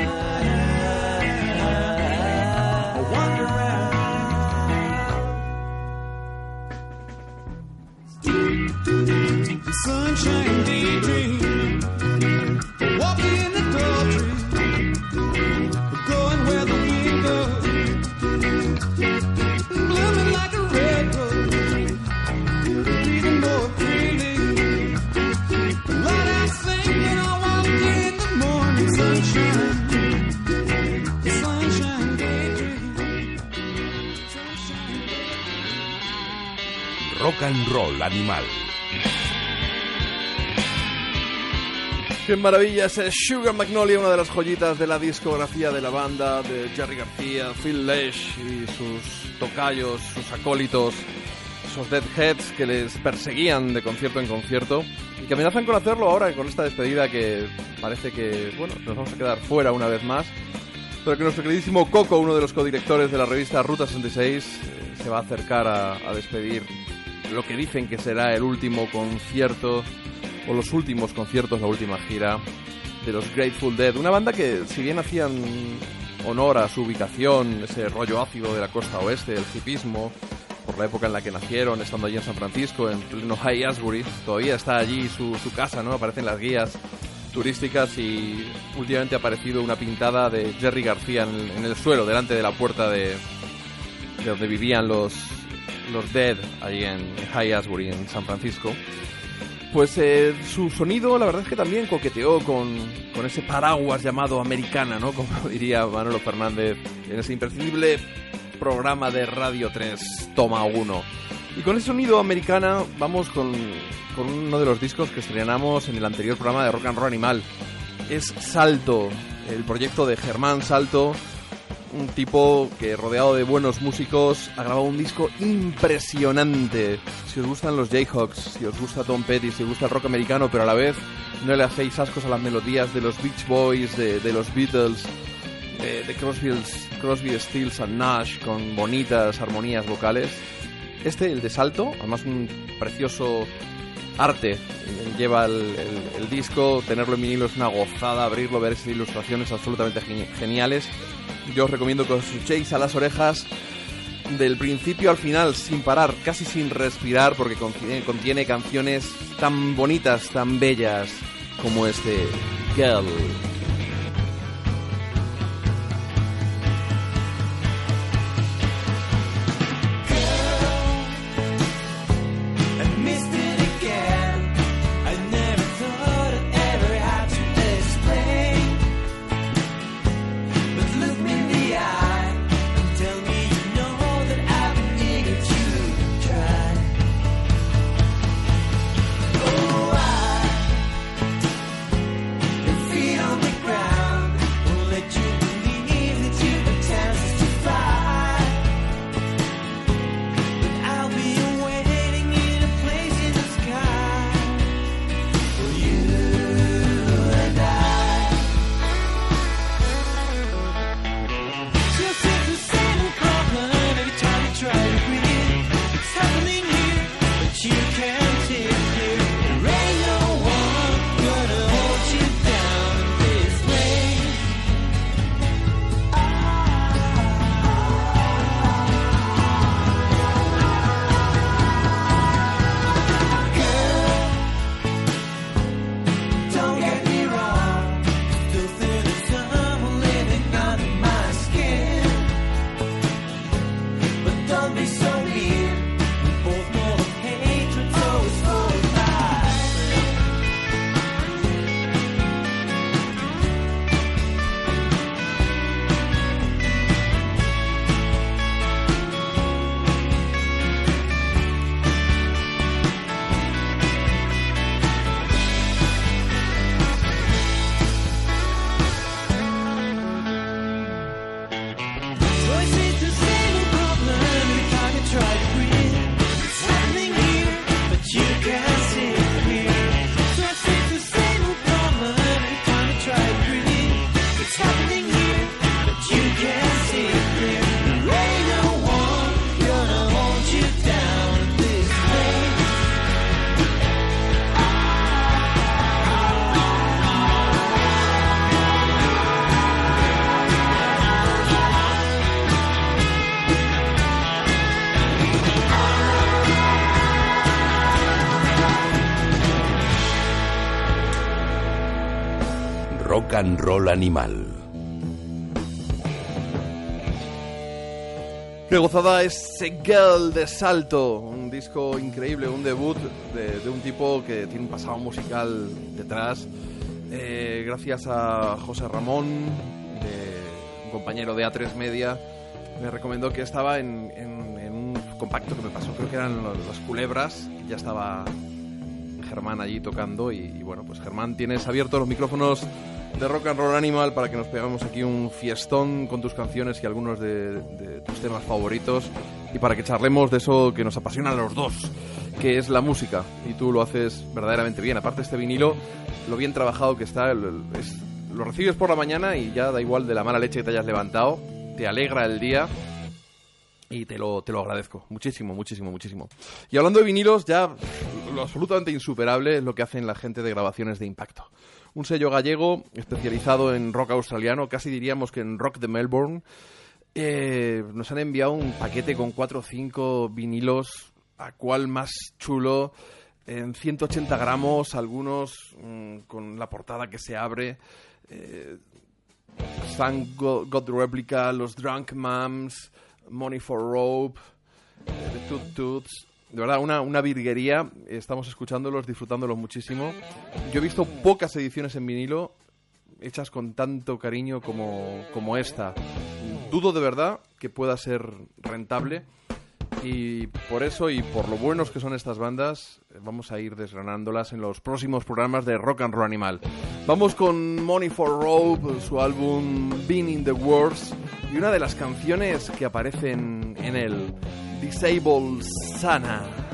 Sunshine Rock and roll animal. Qué maravilla ese Sugar Magnolia, una de las joyitas de la discografía de la banda de Jerry García, Phil Lesh y sus tocayos, sus acólitos, esos Deadheads que les perseguían de concierto en concierto y que amenazan con hacerlo ahora con esta despedida que parece que, bueno, nos vamos a quedar fuera una vez más, pero que nuestro queridísimo Coco, uno de los codirectores de la revista Ruta 66, eh, se va a acercar a, a despedir lo que dicen que será el último concierto o los últimos conciertos, la última gira de los Grateful Dead. Una banda que, si bien hacían honor a su ubicación, ese rollo ácido de la costa oeste, el hipismo, por la época en la que nacieron, estando allí en San Francisco, en pleno High Asbury, todavía está allí su, casa, ¿no? Aparecen las guías turísticas y últimamente ha aparecido una pintada de Jerry García en el, suelo, delante de la puerta de donde vivían los, los Dead, allí en High Asbury, en San Francisco. Pues eh, su sonido, la verdad es que también coqueteó con, con ese paraguas llamado americana, ¿no? Como diría Manolo Fernández en ese imprescindible programa de Radio 3, Toma 1. Y con ese sonido americana vamos con, con uno de los discos que estrenamos en el anterior programa de Rock and Roll Animal. Es Salto, el proyecto de Germán Salto, un tipo que rodeado de buenos músicos ha grabado un disco impresionante. Si os gustan los Jayhawks, si os gusta Tom Petty, si os gusta el rock americano, pero a la vez no le hacéis ascos a las melodías de los Beach Boys, de, los Beatles, de, Crosby, Crosby, Stills Nash, con bonitas armonías vocales. Este, el de Salto, además un precioso arte lleva el, el- disco, tenerlo en vinilo es una gozada, abrirlo, ver esas ilustraciones absolutamente geni- geniales. Yo os recomiendo que os echéis a las orejas del principio al final sin parar, casi sin respirar, porque contiene, contiene canciones tan bonitas, tan bellas como este Girl. And roll animal. Qué gozada es Girl de Salto, un disco increíble, un debut de, un tipo que tiene un pasado musical detrás. Eh, gracias a José Ramón, de- un compañero de A3 Media, me recomendó que estaba en, un compacto que me pasó, creo que eran las culebras, ya estaba Germán allí tocando y, y bueno, pues Germán, tienes abiertos los micrófonos de Rock and Roll Animal para que nos pegamos aquí un fiestón con tus canciones y algunos de, tus temas favoritos y para que charlemos de eso que nos apasiona a los dos, que es la música y tú lo haces verdaderamente bien. Aparte este vinilo, lo bien trabajado que está, es- lo recibes por la mañana y ya da igual de la mala leche que te hayas levantado, te alegra el día y te lo, te lo agradezco muchísimo, muchísimo, muchísimo. Y hablando de vinilos, ya lo absolutamente insuperable es lo que hacen la gente de grabaciones de impacto. Un sello gallego especializado en rock australiano, casi diríamos que en rock de Melbourne. Eh, nos han enviado un paquete con 4 o 5 vinilos, a cual más chulo, en 180 gramos, algunos mm, con la portada que se abre. Eh, God, God Replica, Los Drunk Moms, Money for Rope, eh, The Toot Toots. De verdad, una, una virguería. Estamos escuchándolos, disfrutándolos muchísimo. Yo he visto pocas ediciones en vinilo hechas con tanto cariño como, como esta. Dudo de verdad que pueda ser rentable. Y por eso y por lo buenos que son estas bandas, vamos a ir desgranándolas en los próximos programas de Rock and Roll Animal. Vamos con Money for Rope, su álbum Being in the Wars, y una de las canciones que aparecen en el Disable Sana.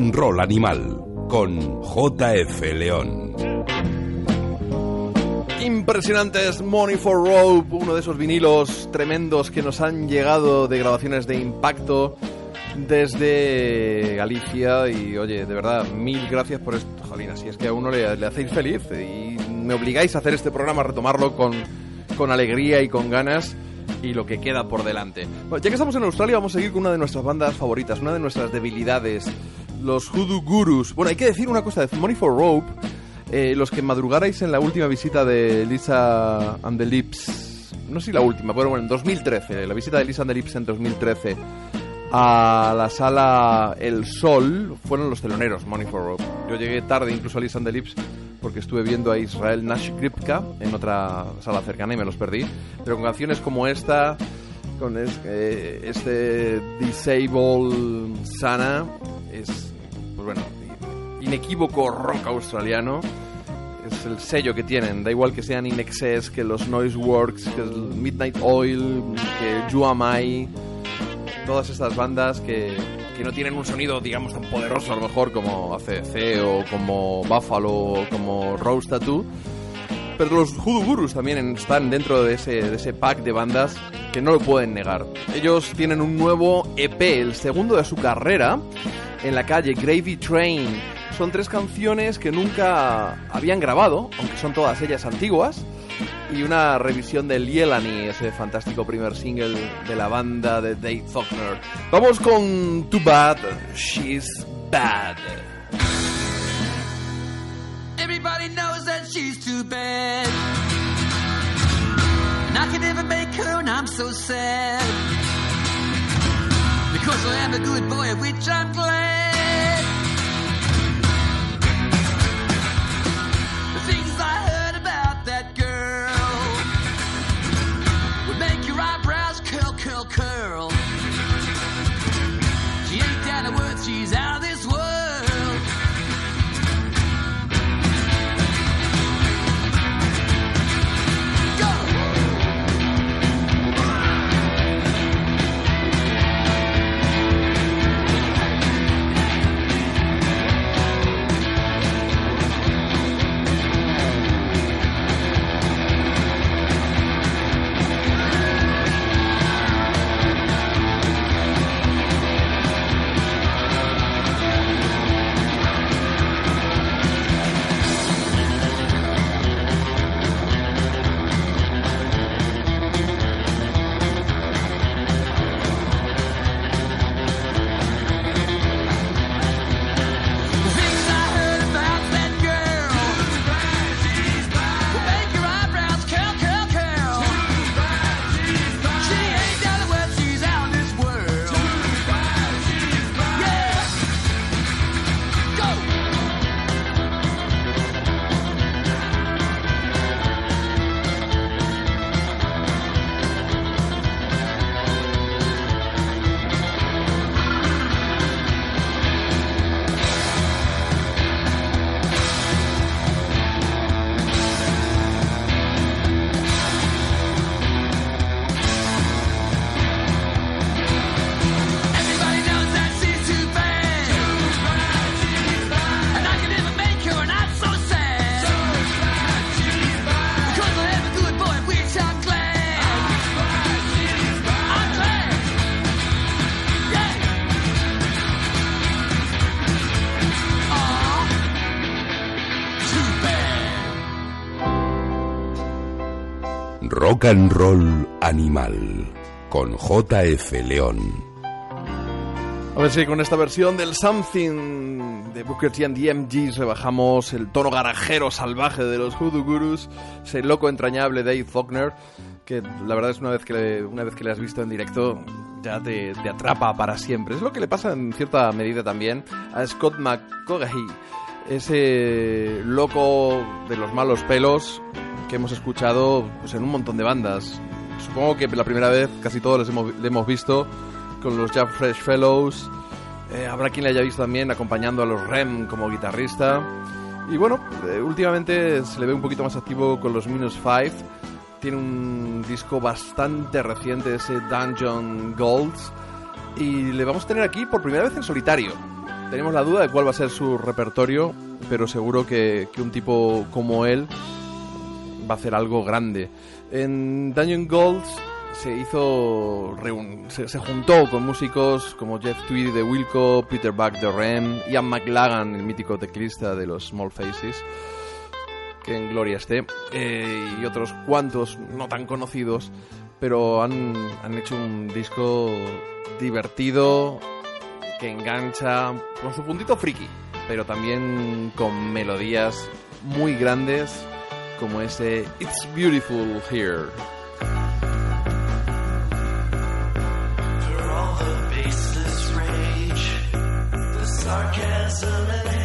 And Roll Animal con JF León. Impresionantes Money for Rope, uno de esos vinilos tremendos que nos han llegado de grabaciones de impacto desde Galicia y oye, de verdad, mil gracias por esto, Jolín, así es que a uno le, le hacéis feliz y me obligáis a hacer este programa, a retomarlo con, con alegría y con ganas y lo que queda por delante. Bueno, ya que estamos en Australia, vamos a seguir con una de nuestras bandas favoritas, una de nuestras debilidades, los Hoodoo Gurus. Bueno, hay que decir una cosa de Money for Rope. eh, los que madrugarais en la última visita de Lisa and the Lips, no sé si la última, pero bueno, en 2013, la visita de Lisa and the Lips en 2013 a la sala El Sol fueron los teloneros, Money for Rope. Yo llegué tarde incluso a Lisa and the Lips porque estuve viendo a Israel Nash Gripka en otra sala cercana y me los perdí. Pero con canciones como esta, con es- eh, este Disable Sana, es, pues bueno, inequívoco rock australiano. Es el sello que tienen, da igual que sean In Excess, que los Noise Works, que el Midnight Oil, que You Am I, todas estas bandas que, que no tienen un sonido, digamos, tan poderoso a lo mejor como ACDC o como Buffalo o como Rose Tattoo. Pero los Hoodoo Gurus también están dentro de ese, de ese pack de bandas que no lo pueden negar. Ellos tienen un nuevo EP, el segundo de su carrera, en la calle Gravy Train. Son tres canciones que nunca habían grabado, aunque son todas ellas antiguas y una revisión de Lielani, ese fantástico primer single de la banda de Dave Faulkner. Vamos con Too Bad, She's Bad. Everybody knows that she's too bad. And I could never make her, and I'm so sad. Because I am a good boy, which I'm glad. Rock and Roll Animal con JF León. A ver si con esta versión del Something de Booker T and the MGs rebajamos el tono garajero salvaje de los Hoodoo Gurus, ese loco entrañable Dave Faulkner, que la verdad es una vez que le, una vez que le has visto en directo ya te, te atrapa para siempre. Es lo que le pasa en cierta medida también a Scott McCaughey, ese loco de los malos pelos que hemos escuchado pues, en un montón de bandas. Supongo que la primera vez casi todos les hemos, le hemos visto con los Jam Fresh Fellows. Eh, habrá quien le haya visto también acompañando a los Rem como guitarrista. Y bueno, eh, últimamente se le ve un poquito más activo con los Minus Five. Tiene un disco bastante reciente, ese Dungeon Golds. Y le vamos a tener aquí por primera vez en solitario. tenemos la duda de cuál va a ser su repertorio, pero seguro que, que un tipo como él va a hacer algo grande. En Dungeon Gold se hizo se, se juntó con músicos como Jeff Tweedy de Wilco, Peter Buck de Rem, Ian McLagan, el mítico teclista de los Small Faces, que en gloria esté, eh, y otros cuantos no tan conocidos, pero han, han hecho un disco divertido que engancha con su puntito friki, pero también con melodías muy grandes como ese It's Beautiful Here. For all the baseless rage, the sarcasm and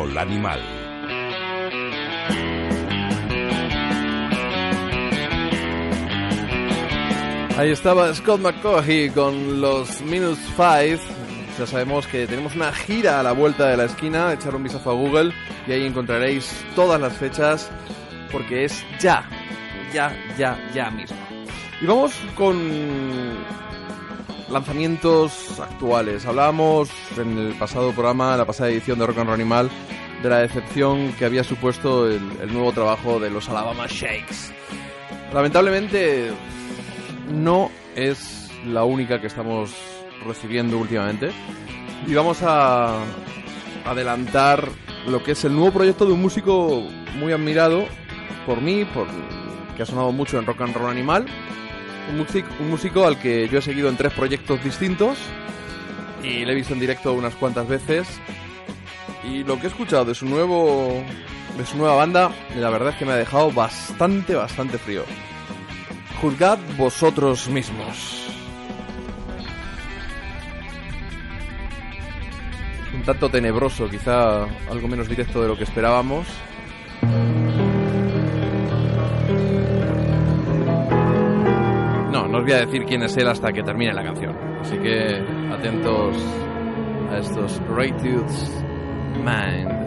Animal. Ahí estaba Scott McCaughey con los Minus Five. Ya sabemos que tenemos una gira a la vuelta de la esquina. Echar un vistazo a Google y ahí encontraréis todas las fechas porque es ya, ya, ya, ya mismo. Y vamos con lanzamientos actuales. Hablábamos en el pasado programa, en la pasada edición de Rock and Roll Animal, de la decepción que había supuesto el, nuevo trabajo de los Alabama Shakes. Lamentablemente no es la única que estamos recibiendo últimamente. Y vamos a adelantar lo que es el nuevo proyecto de un músico muy admirado por mí, por que ha sonado mucho en Rock and Roll Animal. Un músico, un músico al que yo he seguido en tres proyectos distintos y le he visto en directo unas cuantas veces. Y lo que he escuchado de su nuevo de su nueva banda, la verdad es que me ha dejado bastante, bastante frío. Juzgad vosotros mismos. Un tanto tenebroso, quizá algo menos directo de lo que esperábamos. No, no os voy a decir quién es él hasta que termine la canción. Así que atentos a estos Ratitudes Mind.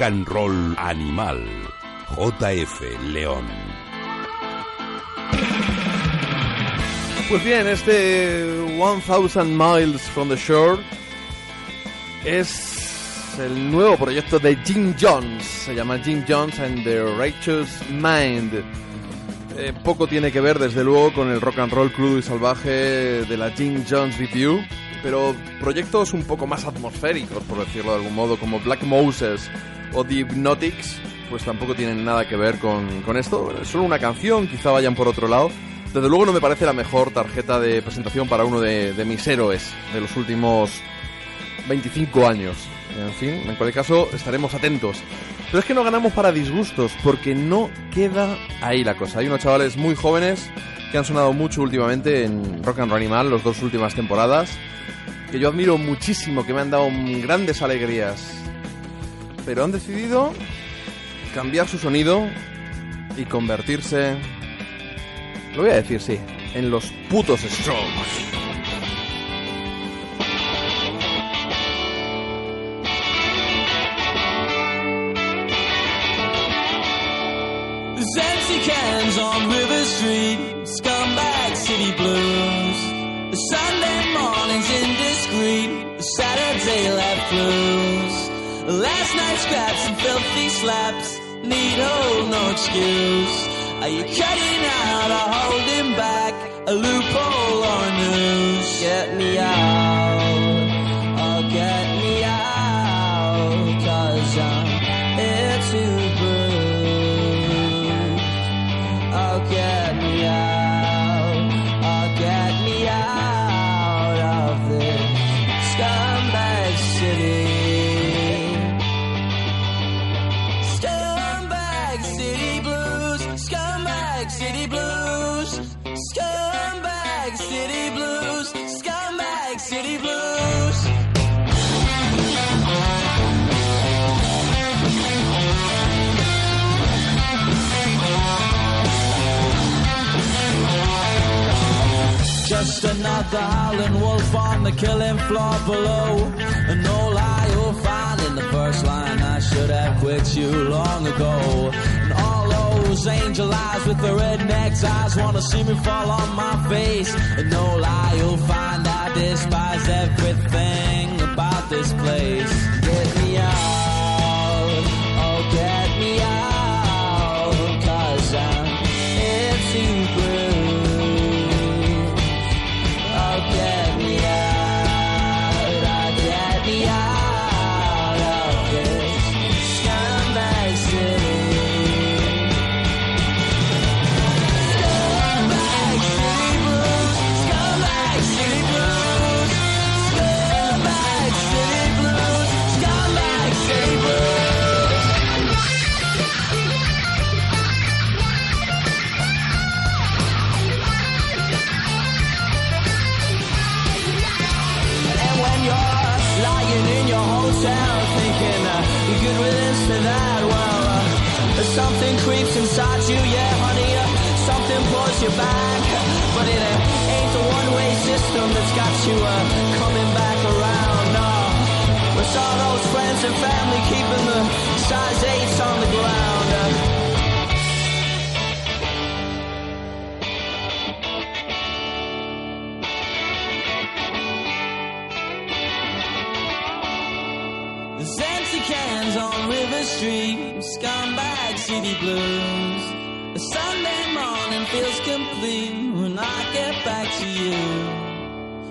Rock and Roll Animal. JF León. Pues bien, este 1000 Miles from the Shore es el nuevo proyecto de Jim Jones. Se llama Jim Jones and the Righteous Mind. Eh, poco tiene que ver, desde luego, con el rock and roll crudo y salvaje de la Jim Jones Review, pero proyectos un poco más atmosféricos, por decirlo de algún modo, como Black Moses o The pues tampoco tienen nada que ver con, con esto. Es solo una canción, quizá vayan por otro lado. Desde luego no me parece la mejor tarjeta de presentación para uno de, de mis héroes de los últimos 25 años. En fin, en cualquier caso, estaremos atentos. Pero es que no ganamos para disgustos, porque no queda ahí la cosa. Hay unos chavales muy jóvenes que han sonado mucho últimamente en Rock and Roll Animal, las dos últimas temporadas, que yo admiro muchísimo, que me han dado grandes alegrías. Pero han decidido cambiar su sonido y convertirse, lo voy a decir, sí, en los putos Strokes. Cans on River Street, scumbag city blues. Sunday mornings indiscreet, the Saturday left blues. Last night's scraps and filthy slaps need hold no excuse. Are you cutting out or holding back a loophole or noose? Get me out, Just another howling wolf on the killing floor below. And no lie you'll find in the first line. I should have quit you long ago. And all those angel eyes with the redneck's eyes wanna see me fall on my face. And no lie you'll find I despise everything about this place. Back. But it ain't the one-way system that's got you uh, coming back around, no. It's all those friends and family keeping the size eights on the ground. Uh, There's empty cans on River Street, scumbag city blues. Feels complete when I get back to you.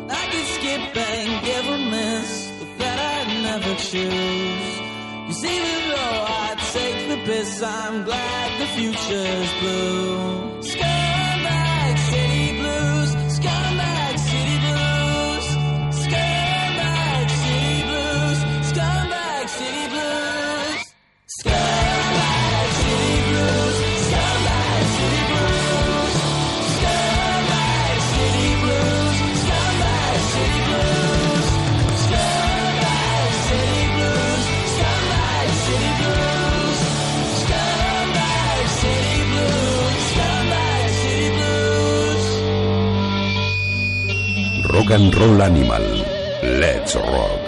I could skip and give a miss, but that I'd never choose. Cause even though I take the piss, I'm glad the future's blue. Rock and Roll Animal. Let's rock.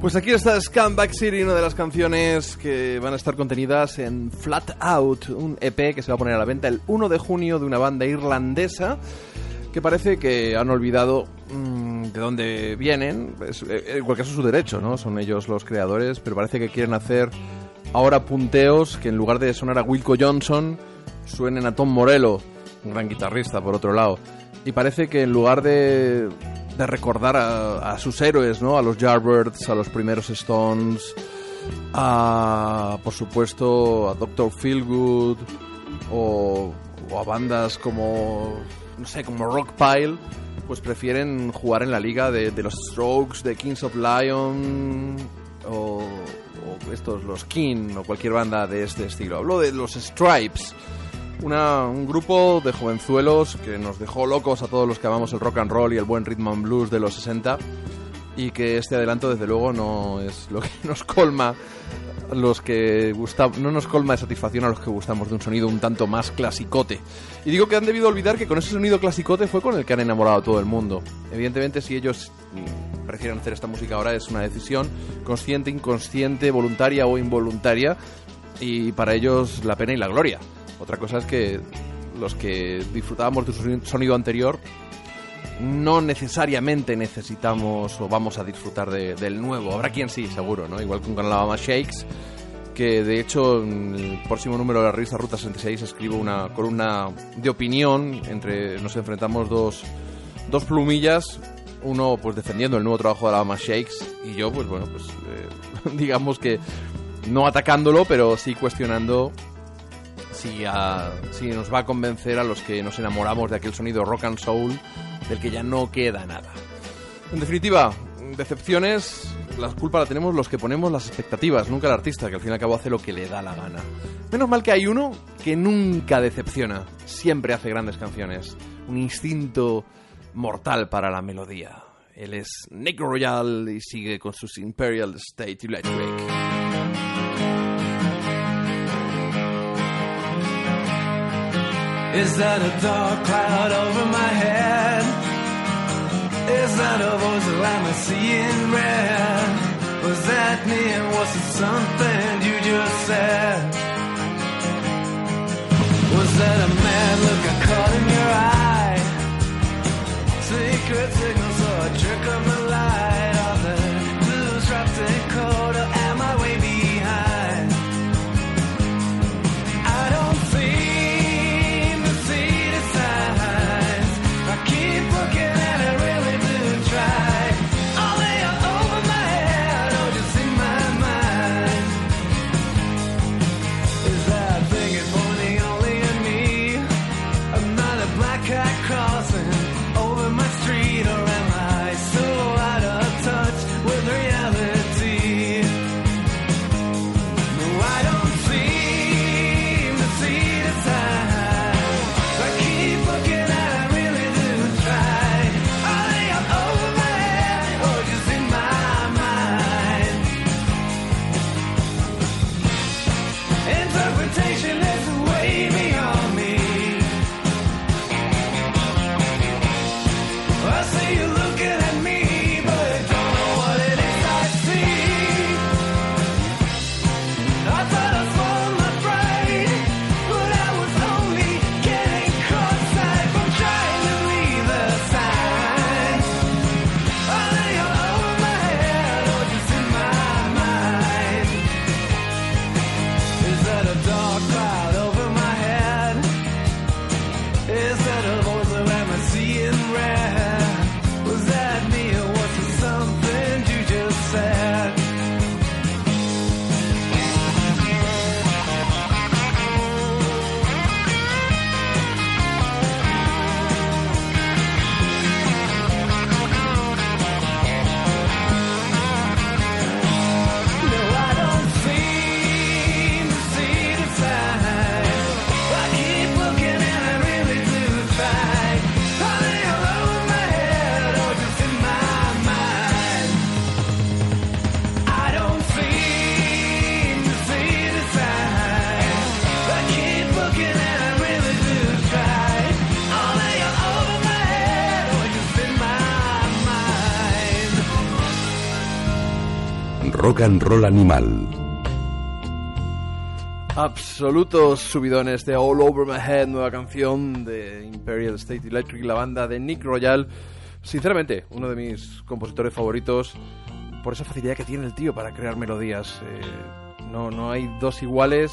Pues aquí está Scumbag City, una de las canciones que van a estar contenidas en Flat Out, un EP que se va a poner a la venta el 1 de junio de una banda irlandesa que parece que han olvidado mm, de dónde vienen. Es- eh, en cualquier caso, su derecho, ¿no? Son ellos los creadores, pero parece que quieren hacer ahora punteos que en lugar de sonar a Wilco Johnson, suenen a Tom Morello, un gran guitarrista, por otro lado. Y parece que en lugar de, de recordar a, sus héroes, ¿no? A los Yardbirds, a los primeros Stones, a, por supuesto, a Dr. Feelgood o, o a bandas como, no sé, como Rockpile, pues prefieren jugar en la liga de, los Strokes, de Kings of Lion o estos, los King o cualquier banda de este estilo. Hablo de los Stripes. Una- un grupo de jovenzuelos que nos dejó locos a todos los que amamos el rock and roll y el buen rhythm and blues de los 60 y que este adelanto desde luego no es lo que nos colma los que gusta, no nos colma de satisfacción a los que gustamos de un sonido un tanto más clasicote. Y digo que han debido olvidar que con ese sonido clasicote fue con el que han enamorado a todo el mundo. Evidentemente, si ellos mm, prefieren hacer esta música ahora es una decisión consciente, inconsciente, voluntaria o involuntaria, y para ellos la pena y la gloria. Otra cosa es que los que disfrutábamos de su soni- sonido anterior no necesariamente necesitamos o vamos a disfrutar de- del nuevo. Habrá quien sí, seguro, ¿no? Igual con Alabama Shakes, que de hecho en el próximo número de la revista Ruta 66 escribo una columna de opinión entre nos enfrentamos dos, dos plumillas, uno pues defendiendo el nuevo trabajo de Alabama Shakes y yo pues bueno, pues eh, digamos que no atacándolo, pero sí cuestionando si, nos va a convencer a los que nos enamoramos de aquel sonido rock and soul del que ya no queda nada. En definitiva, decepciones, la culpa la tenemos los que ponemos las expectativas, nunca el artista, que al fin y al cabo hace lo que le da la gana. Menos mal que hay uno que nunca decepciona, siempre hace grandes canciones, un instinto mortal para la melodía. Él es Nick Royal y sigue con sus Imperial State Electric. Is that a dark cloud over my head? Is that a voice that I'm seeing red? Was that me and was it something you just said? Was that a mad look I caught in your eye? Secret rock and roll animal. Absolutos subidones de All Over My Head, nueva canción de Imperial State Electric, la banda de Nick Royal. Sinceramente, uno de mis compositores favoritos, por esa facilidad que tiene el tío para crear melodías. Eh, no, no hay dos iguales,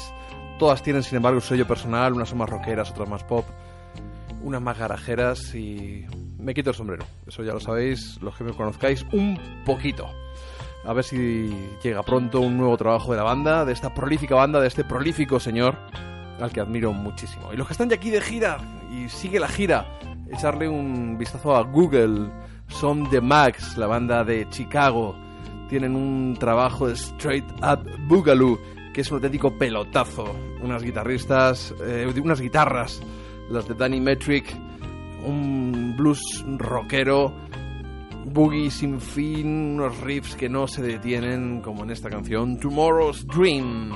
todas tienen sin embargo su sello personal, unas son más rockeras, otras más pop, unas más garajeras y me quito el sombrero. Eso ya lo sabéis, los que me conozcáis un poquito. A ver si llega pronto un nuevo trabajo de la banda, de esta prolífica banda, de este prolífico señor, al que admiro muchísimo. Y los que están ya aquí de gira, y sigue la gira, echarle un vistazo a Google, son The Max, la banda de Chicago. Tienen un trabajo de Straight Up Boogaloo, que es un auténtico pelotazo. Unas guitarristas, eh, unas guitarras, las de Danny Metric, un blues rockero boogie sin fin, unos riffs que no se detienen, como en esta canción Tomorrow's Dream.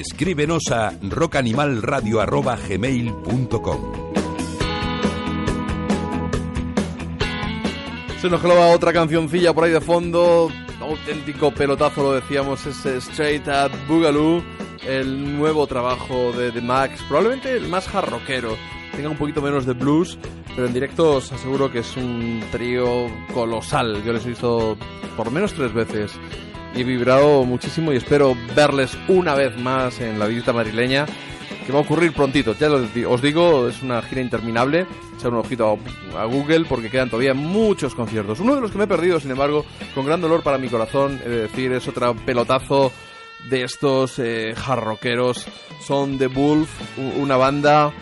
Escríbenos a rockanimalradio.gmail.com Se nos clava otra cancioncilla por ahí de fondo. Auténtico pelotazo, lo decíamos, ese Straight Up Boogaloo. El nuevo trabajo de The Max. Probablemente el más jarroquero. Tenga un poquito menos de blues. Pero en directo os aseguro que es un trío colosal. Yo les he visto por menos tres veces. Y he vibrado muchísimo y espero verles una vez más en la visita madrileña. Que va a ocurrir prontito, ya os digo, es una gira interminable. Echar un ojito a, Google porque quedan todavía muchos conciertos. Uno de los que me he perdido, sin embargo, con gran dolor para mi corazón, de decir, es otro pelotazo de estos eh, jarroqueros. Son The Wolf, una banda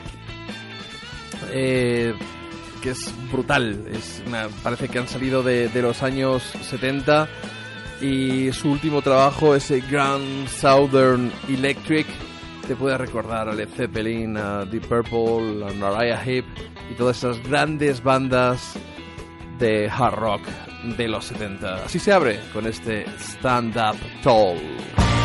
eh, que es brutal. Es una- parece que han salido de los años 70 y su último trabajo, ese Grand Southern Electric, te puede recordar a Led Zeppelin, a Deep Purple, a Mariah Heep y todas esas grandes bandas de hard rock de los 70. Así se abre con este Stand Up Tall.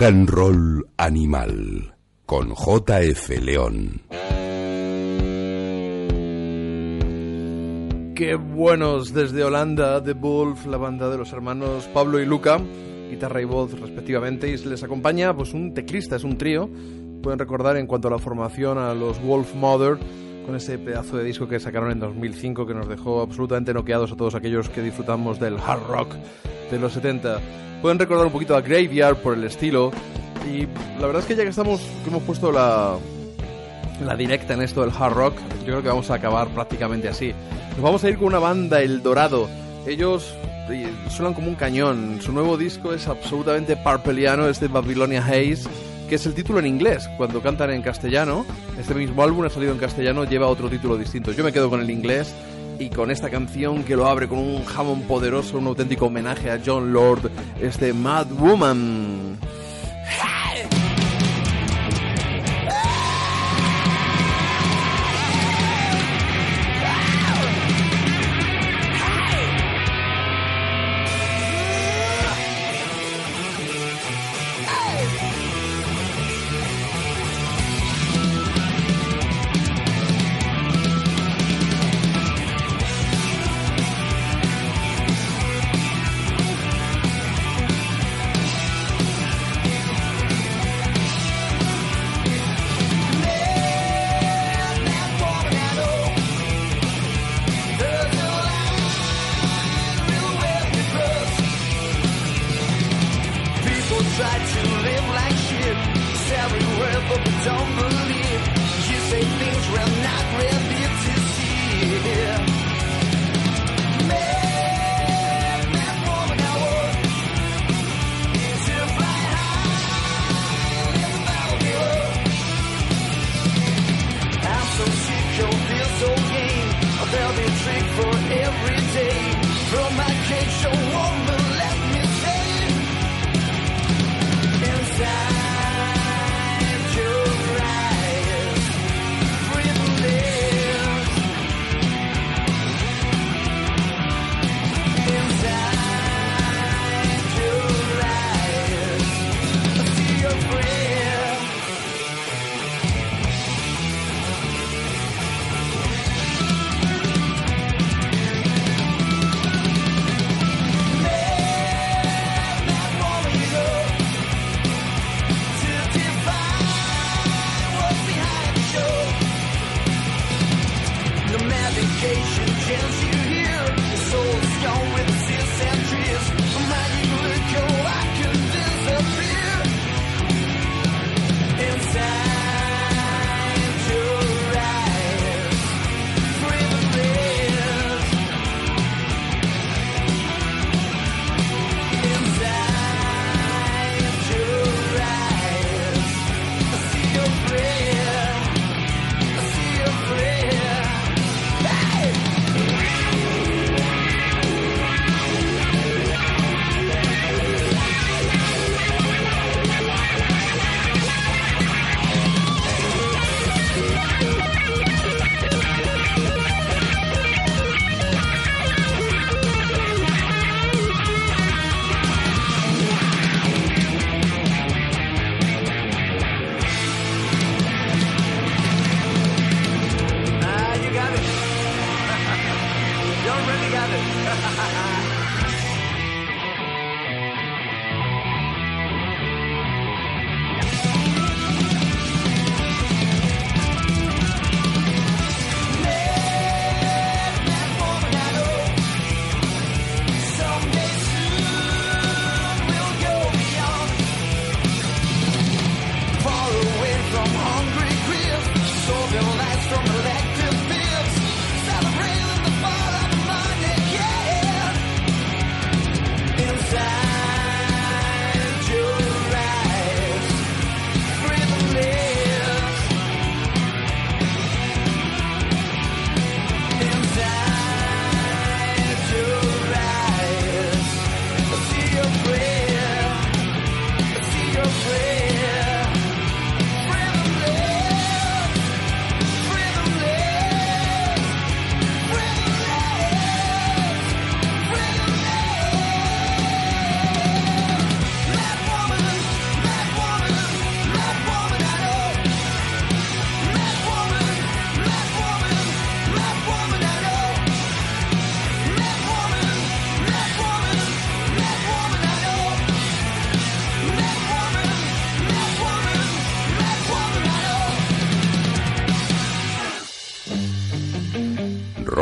Rock and Roll Animal con JF León. Qué buenos desde Holanda, The Wolf, la banda de los hermanos Pablo y Luca, guitarra y voz respectivamente, y les acompaña pues un teclista, es un trío. Pueden recordar en cuanto a la formación a los Wolf Mother con ese pedazo de disco que sacaron en 2005 que nos dejó absolutamente noqueados a todos aquellos que disfrutamos del hard rock de los 70. Pueden recordar un poquito a Graveyard por el estilo. Y la verdad es que ya que estamos, que hemos puesto la, la directa en esto del hard rock, yo creo que vamos a acabar prácticamente así. Nos vamos a ir con una banda, El Dorado. Ellos eh, suenan como un cañón. Su nuevo disco es absolutamente parpeliano, es de Babylonia Haze, que es el título en inglés. Cuando cantan en castellano, este mismo álbum ha salido en castellano, lleva otro título distinto. Yo me quedo con el inglés y con esta canción que lo abre con un jamón poderoso, un auténtico homenaje a John Lord, este Mad Woman.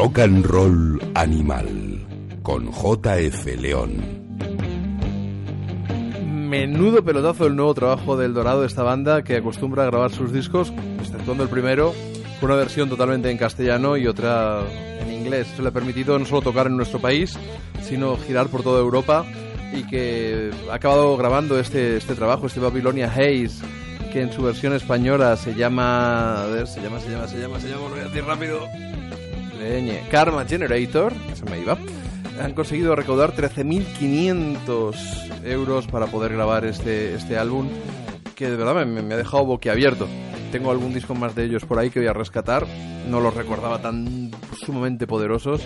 Rock and Roll Animal con JF León. Menudo pelotazo el nuevo trabajo del Dorado de esta banda que acostumbra a grabar sus discos, exceptuando el primero, una versión totalmente en castellano y otra en inglés. Eso le ha permitido no solo tocar en nuestro país, sino girar por toda Europa y que ha acabado grabando este, este trabajo, este Babilonia Haze, que en su versión española se llama. A ver, se llama, se llama, se llama, se llama, lo voy a decir rápido. Karma Generator, que se me iba. Han conseguido recaudar 13.500 euros para poder grabar este, este álbum, que de verdad me, me ha dejado boquiabierto. Tengo algún disco más de ellos por ahí que voy a rescatar. No los recordaba tan sumamente poderosos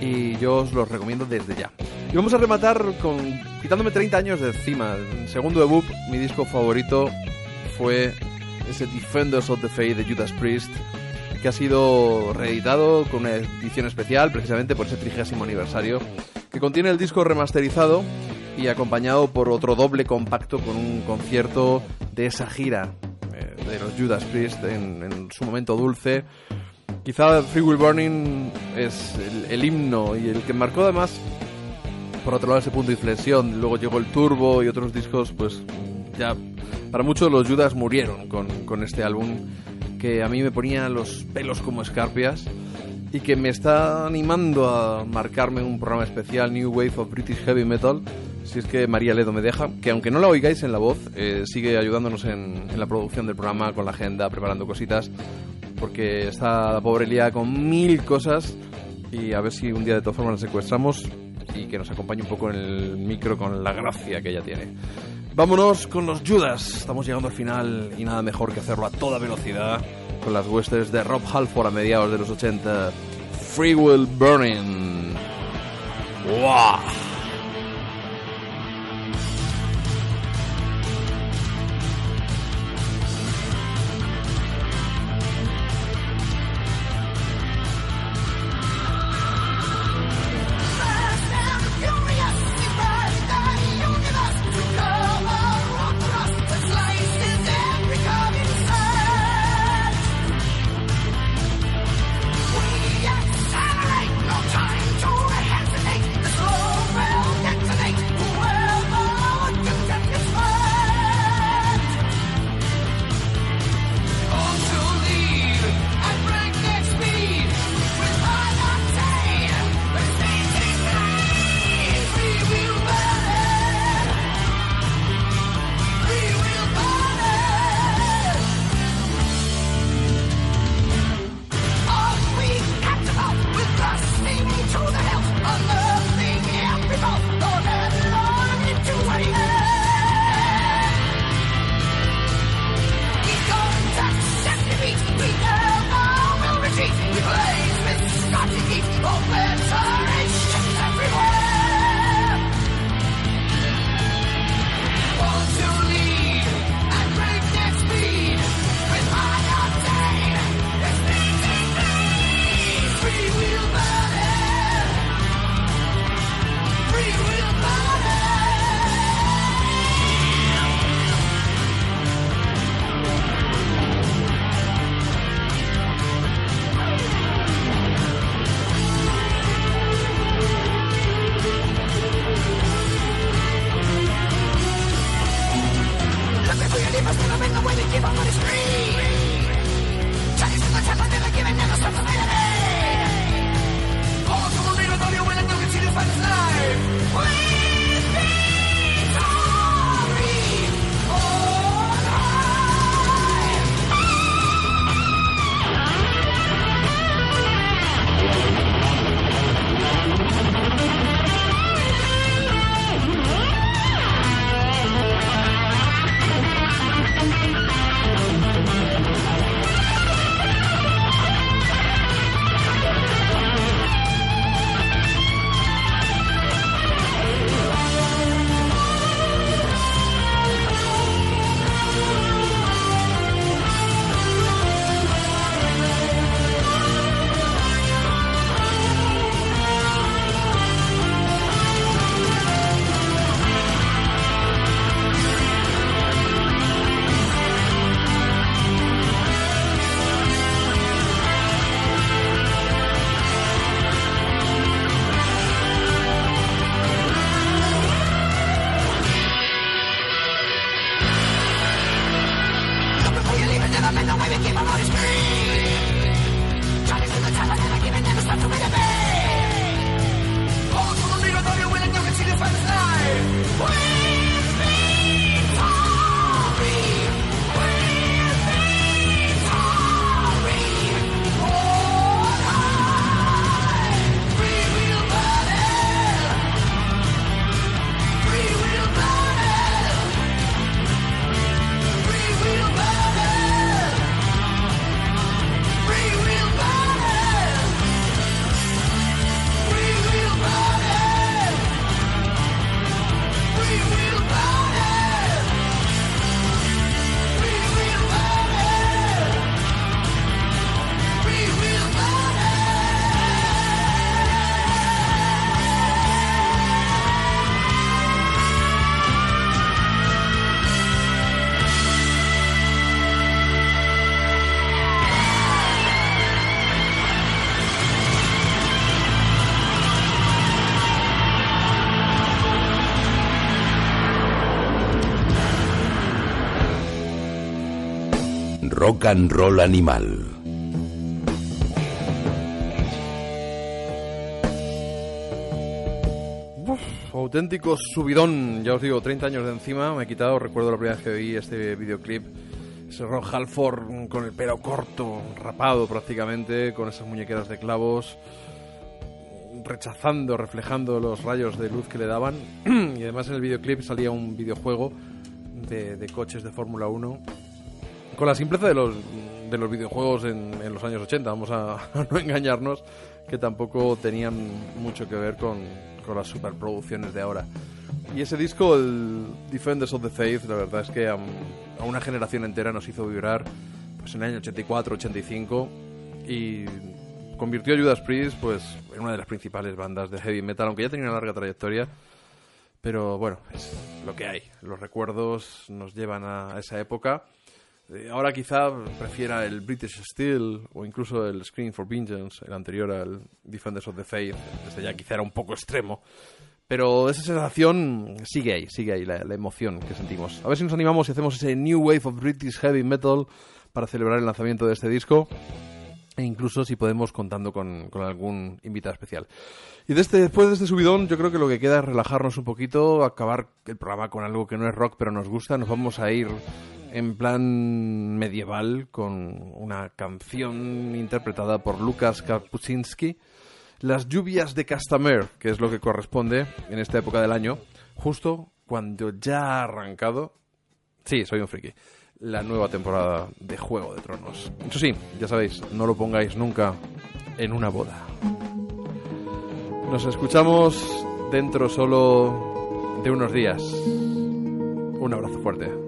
y yo os los recomiendo desde ya. Y vamos a rematar con quitándome 30 años de encima. En segundo debut, mi disco favorito fue ese Defenders of the Faith de Judas Priest, que ha sido reeditado con una edición especial precisamente por ese trigésimo aniversario, que contiene el disco remasterizado y acompañado por otro doble compacto con un concierto de esa gira eh, de los Judas Priest en, en su momento dulce. Quizá Free Will Burning es el, el himno y el que marcó además por otro lado ese punto de inflexión. Luego llegó el Turbo y otros discos, pues ya para muchos los Judas murieron con, con este álbum que a mí me ponía los pelos como escarpias y que me está animando a marcarme un programa especial New Wave of British Heavy Metal si es que María Ledo me deja, que aunque no la oigáis en la voz, eh, sigue ayudándonos en, la producción del programa, con la agenda, preparando cositas, porque está la pobre liada con mil cosas y a ver si un día de todas formas la secuestramos y que nos acompañe un poco en el micro con la gracia que ella tiene. Vámonos con los Judas. Estamos llegando al final y nada mejor que hacerlo a toda velocidad con las huestes de Rob Halford a mediados de los 80. Free Will Burning. ¡Wow! Rock Roll Animal. Auténtico subidón, ya os digo, 30 años de encima, me he quitado, recuerdo la primera vez que vi este videoclip, ese Ron Halford con el pelo corto, rapado prácticamente, con esas muñequeras de clavos, rechazando, reflejando los rayos de luz que le daban, y además en el videoclip salía un videojuego de, de coches de Fórmula 1, con la simpleza de los, de los videojuegos en, en los años 80, vamos a, a no engañarnos, que tampoco tenían mucho que ver con, con las superproducciones de ahora. Y ese disco, el Defenders of the Faith, la verdad es que a, a una generación entera nos hizo vibrar pues, en el año 84, 85 y convirtió a Judas Priest pues, en una de las principales bandas de heavy metal, aunque ya tenía una larga trayectoria. Pero bueno, es lo que hay. Los recuerdos nos llevan a esa época. Eh, ahora quizá prefiera el British Steel o incluso el Scream for Vengeance, el anterior al Defenders of the Faith. Este ya quizá era un poco extremo. Pero esa sensación sigue ahí, sigue ahí, la, la emoción que sentimos. A ver si nos animamos y hacemos ese New Wave of British Heavy Metal para celebrar el lanzamiento de este disco. E incluso si podemos contando con, con algún invitado especial. Y de este, después de este subidón, yo creo que lo que queda es relajarnos un poquito, acabar el programa con algo que no es rock pero nos gusta. Nos vamos a ir en plan medieval con una canción interpretada por Lukas Kapuczynski, Las lluvias de Castamer, que es lo que corresponde en esta época del año, justo cuando ya ha arrancado, sí, soy un friki, la nueva temporada de Juego de Tronos. Eso sí, ya sabéis, no lo pongáis nunca en una boda. Nos escuchamos dentro solo de unos días. Un abrazo fuerte.